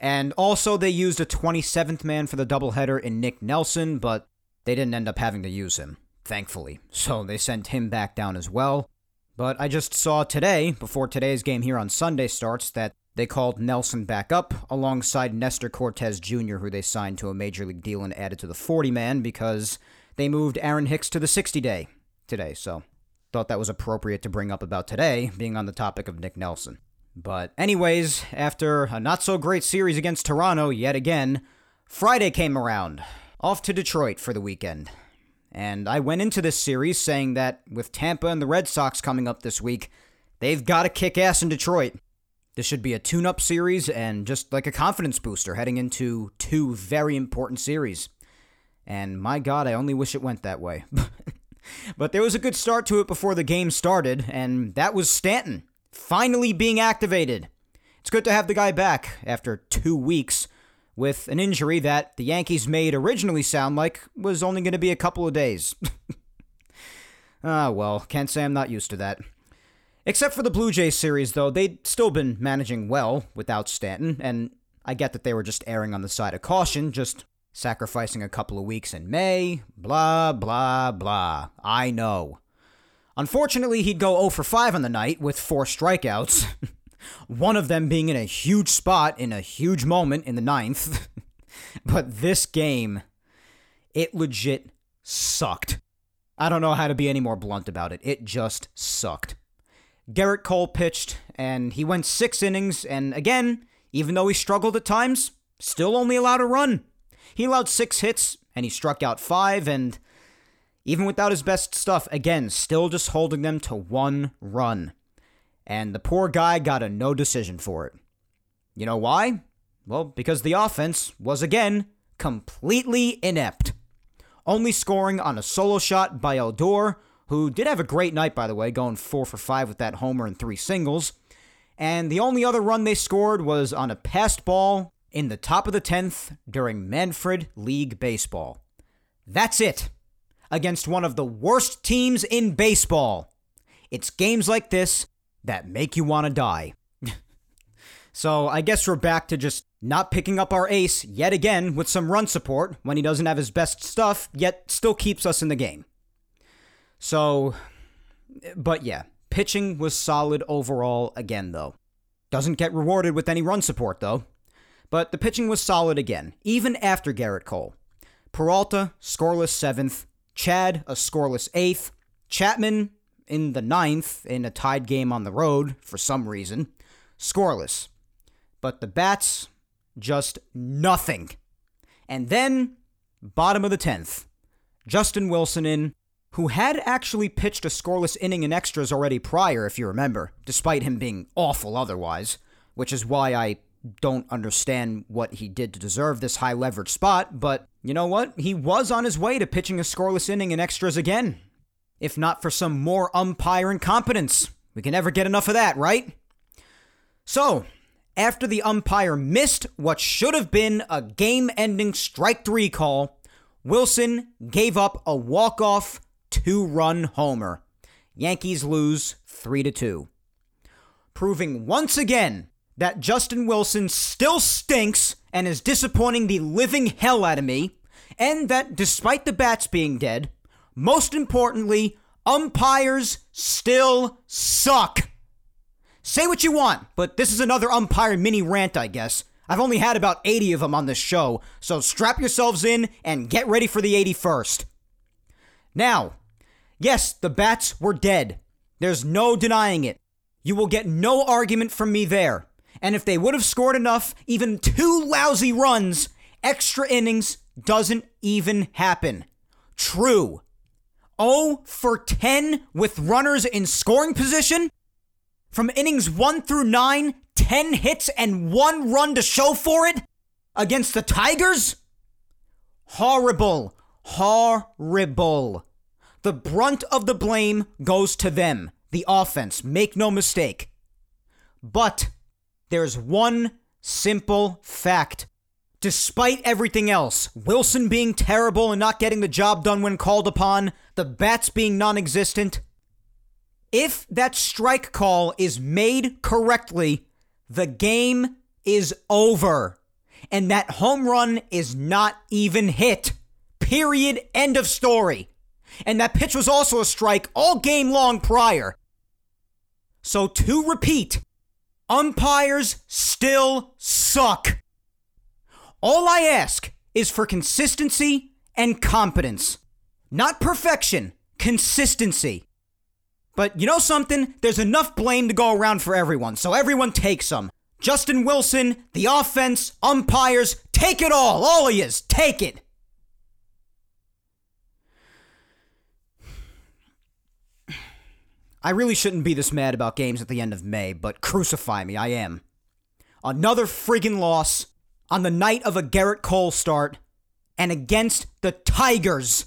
And also, they used a 27th man for the doubleheader in Nick Nelson, but they didn't end up having to use him, thankfully. So they sent him back down as well. But I just saw today, before today's game here on Sunday starts, that they called Nelson back up alongside Nestor Cortes Jr., who they signed to a major league deal and added to the 40 man because they moved Aaron Hicks to the 60 day today. So thought that was appropriate to bring up about today, being on the topic of Nick Nelson. But, anyways, after a not so great series against Toronto yet again, Friday came around. Off to Detroit for the weekend. And I went into this series saying that with Tampa and the Red Sox coming up this week, they've got to kick ass in Detroit. This should be a tune up series and just like a confidence booster heading into two very important series. And my God, I only wish it went that way. but there was a good start to it before the game started, and that was Stanton finally being activated. It's good to have the guy back after two weeks with an injury that the Yankees made originally sound like was only going to be a couple of days. ah, well, can't say I'm not used to that. Except for the Blue Jays series, though, they'd still been managing well without Stanton, and I get that they were just erring on the side of caution, just sacrificing a couple of weeks in May, blah, blah, blah. I know. Unfortunately, he'd go 0 for 5 on the night with four strikeouts, one of them being in a huge spot in a huge moment in the ninth. but this game, it legit sucked. I don't know how to be any more blunt about it. It just sucked. Gerrit Cole pitched, and he went six innings, and again, even though he struggled at times, still only allowed a run. He allowed six hits, and he struck out five, and even without his best stuff, again, still just holding them to one run. And the poor guy got a no decision for it. You know why? Well, because the offense was again completely inept. Only scoring on a solo shot by Odor, who did have a great night, by the way, going four for five with that homer and three singles. And the only other run they scored was on a passed ball in the top of the 10th during Manfred League Baseball. That's it. Against one of the worst teams in baseball. It's games like this that make you want to die. so I guess we're back to just not picking up our ace yet again with some run support when he doesn't have his best stuff, yet still keeps us in the game. So, but yeah, pitching was solid overall again, though. Doesn't get rewarded with any run support, though. But the pitching was solid again, even after Gerrit Cole. Peralta, scoreless seventh. Chad, a scoreless eighth. Chapman, in the ninth, in a tied game on the road for some reason. Scoreless. But the bats, just nothing. And then, bottom of the tenth. Justin Wilson in, who had actually pitched a scoreless inning in extras already prior, if you remember, despite him being awful otherwise, which is why I don't understand what he did to deserve this high leverage spot, but you know what? He was on his way to pitching a scoreless inning in extras again. If not for some more umpire incompetence. We can never get enough of that, right? So, after the umpire missed what should have been a game ending strike three call, Wilson gave up a walk off two run homer. Yankees lose 3 to 2. Proving once again that Justin Wilson still stinks and is disappointing the living hell out of me, and that despite the bats being dead, most importantly, umpires still suck. Say what you want, but this is another umpire mini rant, I guess. I've only had about 80 of them on this show, so strap yourselves in and get ready for the 81st. Now, yes, the bats were dead. There's no denying it. You will get no argument from me there. And if they would have scored enough, even two lousy runs, extra innings doesn't even happen. True. 0 for 10 with runners in scoring position? From innings 1 through 9, 10 hits and one run to show for it? Against the Tigers? Horrible. Horrible. The brunt of the blame goes to them, the offense, make no mistake. But there's one simple fact. Despite everything else, Wilson being terrible and not getting the job done when called upon, the bats being non existent, if that strike call is made correctly, the game is over. And that home run is not even hit. Period. End of story. And that pitch was also a strike all game long prior. So to repeat, umpires still suck. All I ask is for consistency and competence. Not perfection, consistency. But you know something? There's enough blame to go around for everyone, so everyone take some. Justin Wilson, the offense, umpires, take it all, all of yous, take it. I really shouldn't be this mad about games at the end of May, but crucify me, I am. Another friggin' loss on the night of a Gerrit Cole start and against the Tigers.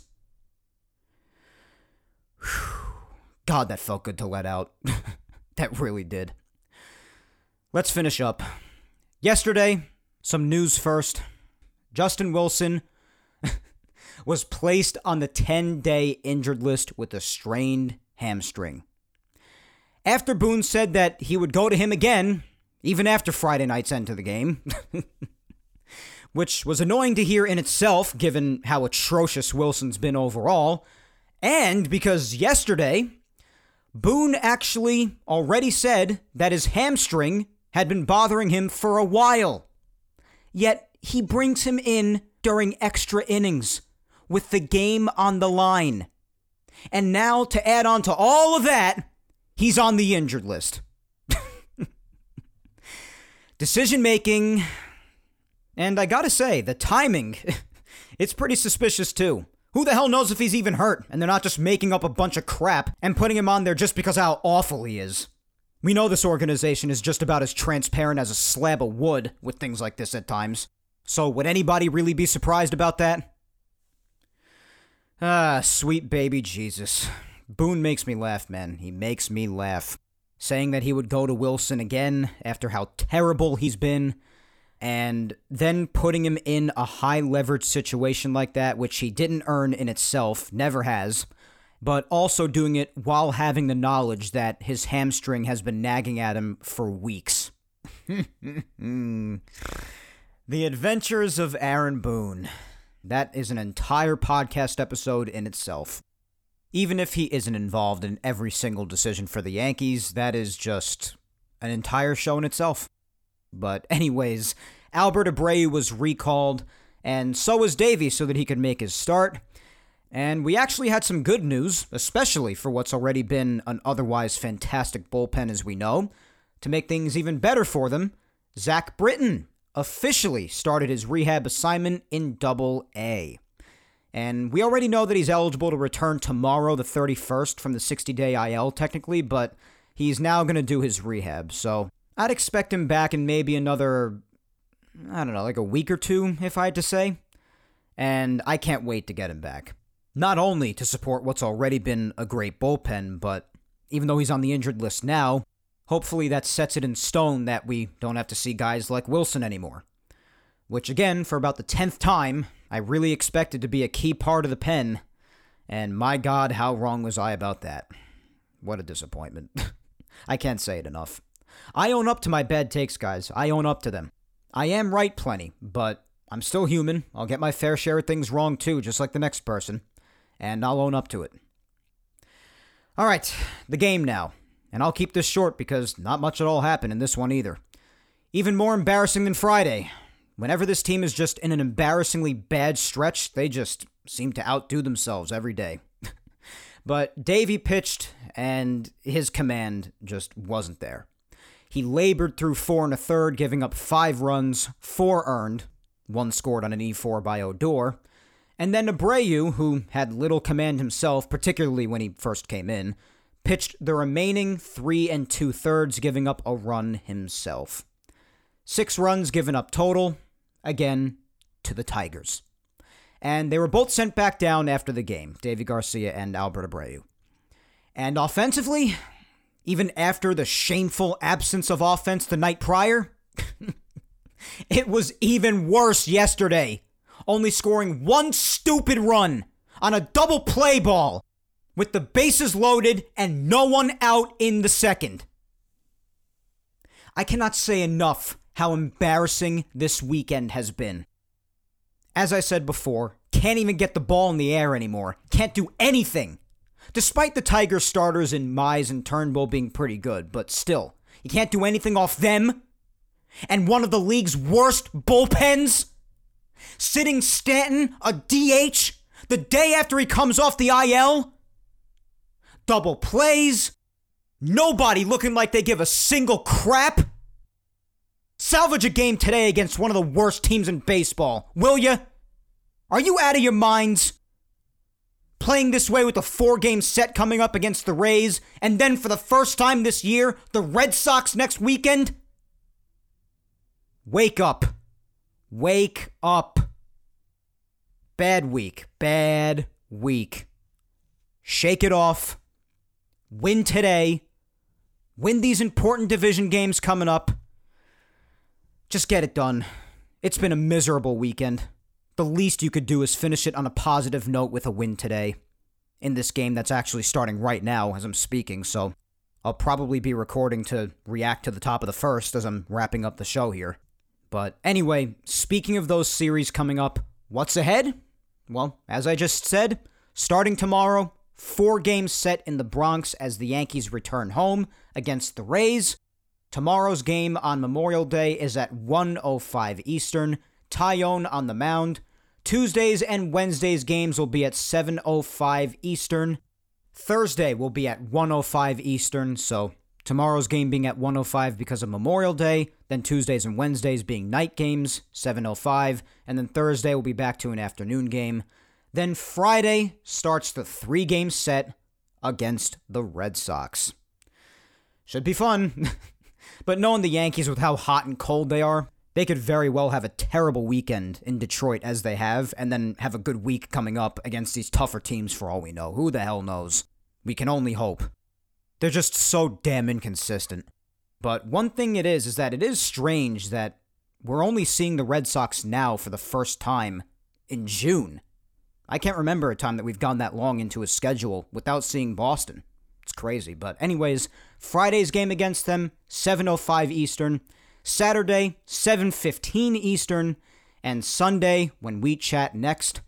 God, that felt good to let out. that really did. Let's finish up. Yesterday, some news first. Justin Wilson was placed on the 10 day injured list with a strained hamstring. After Boone said that he would go to him again, even after Friday night's end to the game, which was annoying to hear in itself, given how atrocious Wilson's been overall, and because yesterday, Boone actually already said that his hamstring had been bothering him for a while. Yet he brings him in during extra innings with the game on the line. And now, to add on to all of that, he's on the injured list. Decision making, and I gotta say, the timing, it's pretty suspicious too. Who the hell knows if he's even hurt and they're not just making up a bunch of crap and putting him on there just because how awful he is? We know this organization is just about as transparent as a slab of wood with things like this at times. So, would anybody really be surprised about that? Ah, sweet baby Jesus. Boone makes me laugh, man. He makes me laugh. Saying that he would go to Wilson again after how terrible he's been, and then putting him in a high leverage situation like that, which he didn't earn in itself, never has, but also doing it while having the knowledge that his hamstring has been nagging at him for weeks. the Adventures of Aaron Boone. That is an entire podcast episode in itself. Even if he isn't involved in every single decision for the Yankees, that is just an entire show in itself. But, anyways, Albert Abreu was recalled, and so was Deivi so that he could make his start. And we actually had some good news, especially for what's already been an otherwise fantastic bullpen, as we know. To make things even better for them, Zach Britton officially started his rehab assignment in Double A. And we already know that he's eligible to return tomorrow, the 31st, from the 60 day IL, technically, but he's now going to do his rehab. So I'd expect him back in maybe another, I don't know, like a week or two, if I had to say. And I can't wait to get him back. Not only to support what's already been a great bullpen, but even though he's on the injured list now, Hopefully, that sets it in stone that we don't have to see guys like Wilson anymore. Which, again, for about the 10th time, I really expected to be a key part of the pen. And my God, how wrong was I about that? What a disappointment. I can't say it enough. I own up to my bad takes, guys. I own up to them. I am right plenty, but I'm still human. I'll get my fair share of things wrong too, just like the next person. And I'll own up to it. All right, the game now. And I'll keep this short because not much at all happened in this one either. Even more embarrassing than Friday. Whenever this team is just in an embarrassingly bad stretch, they just seem to outdo themselves every day. but Deivi pitched, and his command just wasn't there. He labored through four and a third, giving up five runs, four earned, one scored on an E4 by Odor, and then Abreu, who had little command himself, particularly when he first came in, pitched the remaining three and two thirds, giving up a run himself. Six runs given up total, again, to the Tigers. And they were both sent back down after the game, Deivi Garcia and Albert Abreu. And offensively, even after the shameful absence of offense the night prior, it was even worse yesterday, only scoring one stupid run on a double play ball with the bases loaded and no one out in the second. I cannot say enough how embarrassing this weekend has been. As I said before, can't even get the ball in the air anymore. Can't do anything. Despite the Tiger starters in Mize and Turnbull being pretty good, but still, you can't do anything off them. And one of the league's worst bullpens? Sitting Stanton, a DH, the day after he comes off the IL? double plays, nobody looking like they give a single crap. Salvage a game today against one of the worst teams in baseball, will ya? Are you out of your minds? Playing this way with a four game set coming up against the Rays, and then for the first time this year, the Red Sox next weekend? Wake up. Wake up. Bad week. Bad week. Shake it off win today, win these important division games coming up. Just get it done. It's been a miserable weekend. The least you could do is finish it on a positive note with a win today in this game that's actually starting right now as I'm speaking, so I'll probably be recording to react to the top of the first as I'm wrapping up the show here. But anyway, speaking of those series coming up, what's ahead? Well, as I just said, starting tomorrow, Four games set in the Bronx as the Yankees return home against the Rays. Tomorrow's game on Memorial Day is at 1:05 Eastern. Taillon on the mound. Tuesdays and Wednesdays games will be at 7:05 Eastern. Thursday will be at 1:05 Eastern, so tomorrow's game being at 1:05 because of Memorial Day, then Tuesdays and Wednesdays being night games, 705, and then Thursday will be back to an afternoon game. Then Friday starts the three game set against the Red Sox. Should be fun. but knowing the Yankees with how hot and cold they are, they could very well have a terrible weekend in Detroit as they have, and then have a good week coming up against these tougher teams for all we know. Who the hell knows? We can only hope. They're just so damn inconsistent. But one thing it is, is that it is strange that we're only seeing the Red Sox now for the first time in June. I can't remember a time that we've gone that long into a schedule without seeing Boston. It's crazy. But anyways, Friday's game against them, 7:05 Eastern. Saturday, 7:15 Eastern, and Sunday when we chat next,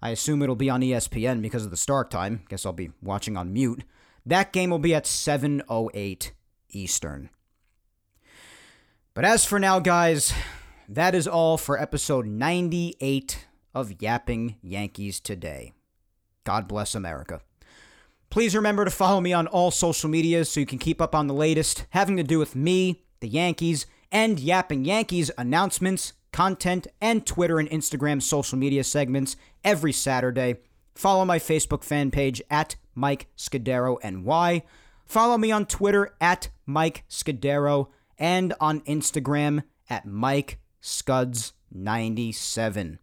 I assume it'll be on ESPN because of the start time. Guess I'll be watching on mute. That game will be at 7:08 Eastern. But as for now, guys, that is all for episode 98 of Yapping Yankees today. God bless America. Please remember to follow me on all social medias so you can keep up on the latest having to do with me, the Yankees, and Yapping Yankees announcements, content, and Twitter and Instagram social media segments every Saturday. Follow my Facebook fan page at Mike Scudero NY. Follow me on Twitter at Mike Scudero and on Instagram at Mike Scuds97.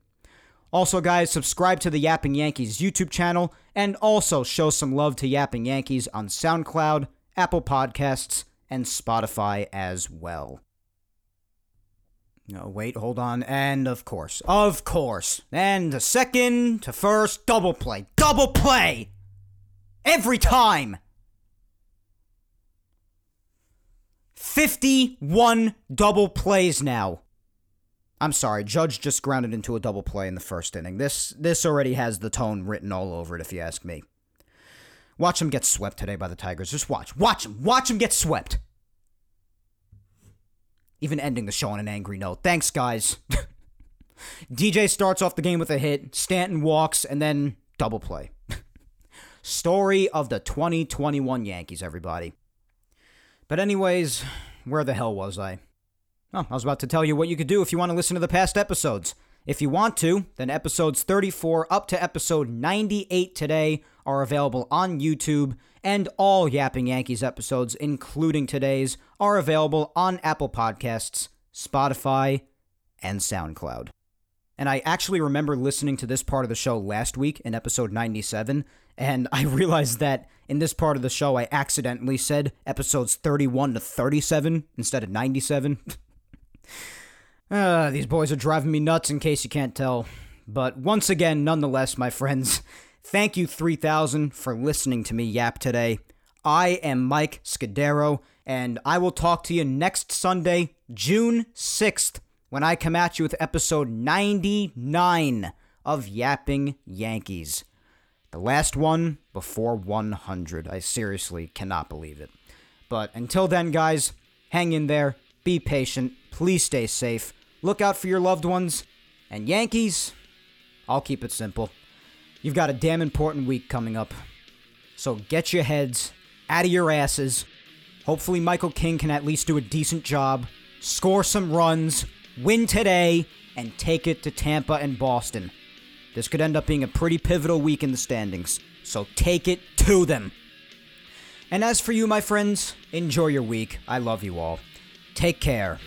Also, guys, subscribe to the Yapping Yankees YouTube channel and also show some love to Yapping Yankees on SoundCloud, Apple Podcasts, and Spotify as well. No, wait, hold on. And of course, of course. And the second to first double play. Double play! Every time! 51 double plays now. I'm sorry, Judge just grounded into a double play in the first inning. This this already has the tone written all over it if you ask me. Watch him get swept today by the Tigers. Just watch. Watch him. Watch him get swept. Even ending the show on an angry note. Thanks, guys. DJ starts off the game with a hit. Stanton walks, and then double play. Story of the 2021 Yankees, everybody. But, anyways, where the hell was I? Oh, I was about to tell you what you could do if you want to listen to the past episodes. If you want to, then episodes 34 up to episode 98 today are available on YouTube, and all Yapping Yankees episodes, including today's, are available on Apple Podcasts, Spotify, and SoundCloud. And I actually remember listening to this part of the show last week in episode 97, and I realized that in this part of the show I accidentally said episodes 31 to 37 instead of 97. uh, these boys are driving me nuts in case you can't tell. But once again, nonetheless, my friends, Thank you, 3000, for listening to me yap today. I am Mike Scudero, and I will talk to you next Sunday, June 6th, when I come at you with episode 99 of Yapping Yankees. The last one before 100. I seriously cannot believe it. But until then, guys, hang in there, be patient, please stay safe, look out for your loved ones, and Yankees, I'll keep it simple. You've got a damn important week coming up. So get your heads out of your asses. Hopefully, Michael King can at least do a decent job, score some runs, win today, and take it to Tampa and Boston. This could end up being a pretty pivotal week in the standings, so take it to them. And as for you, my friends, enjoy your week. I love you all. Take care.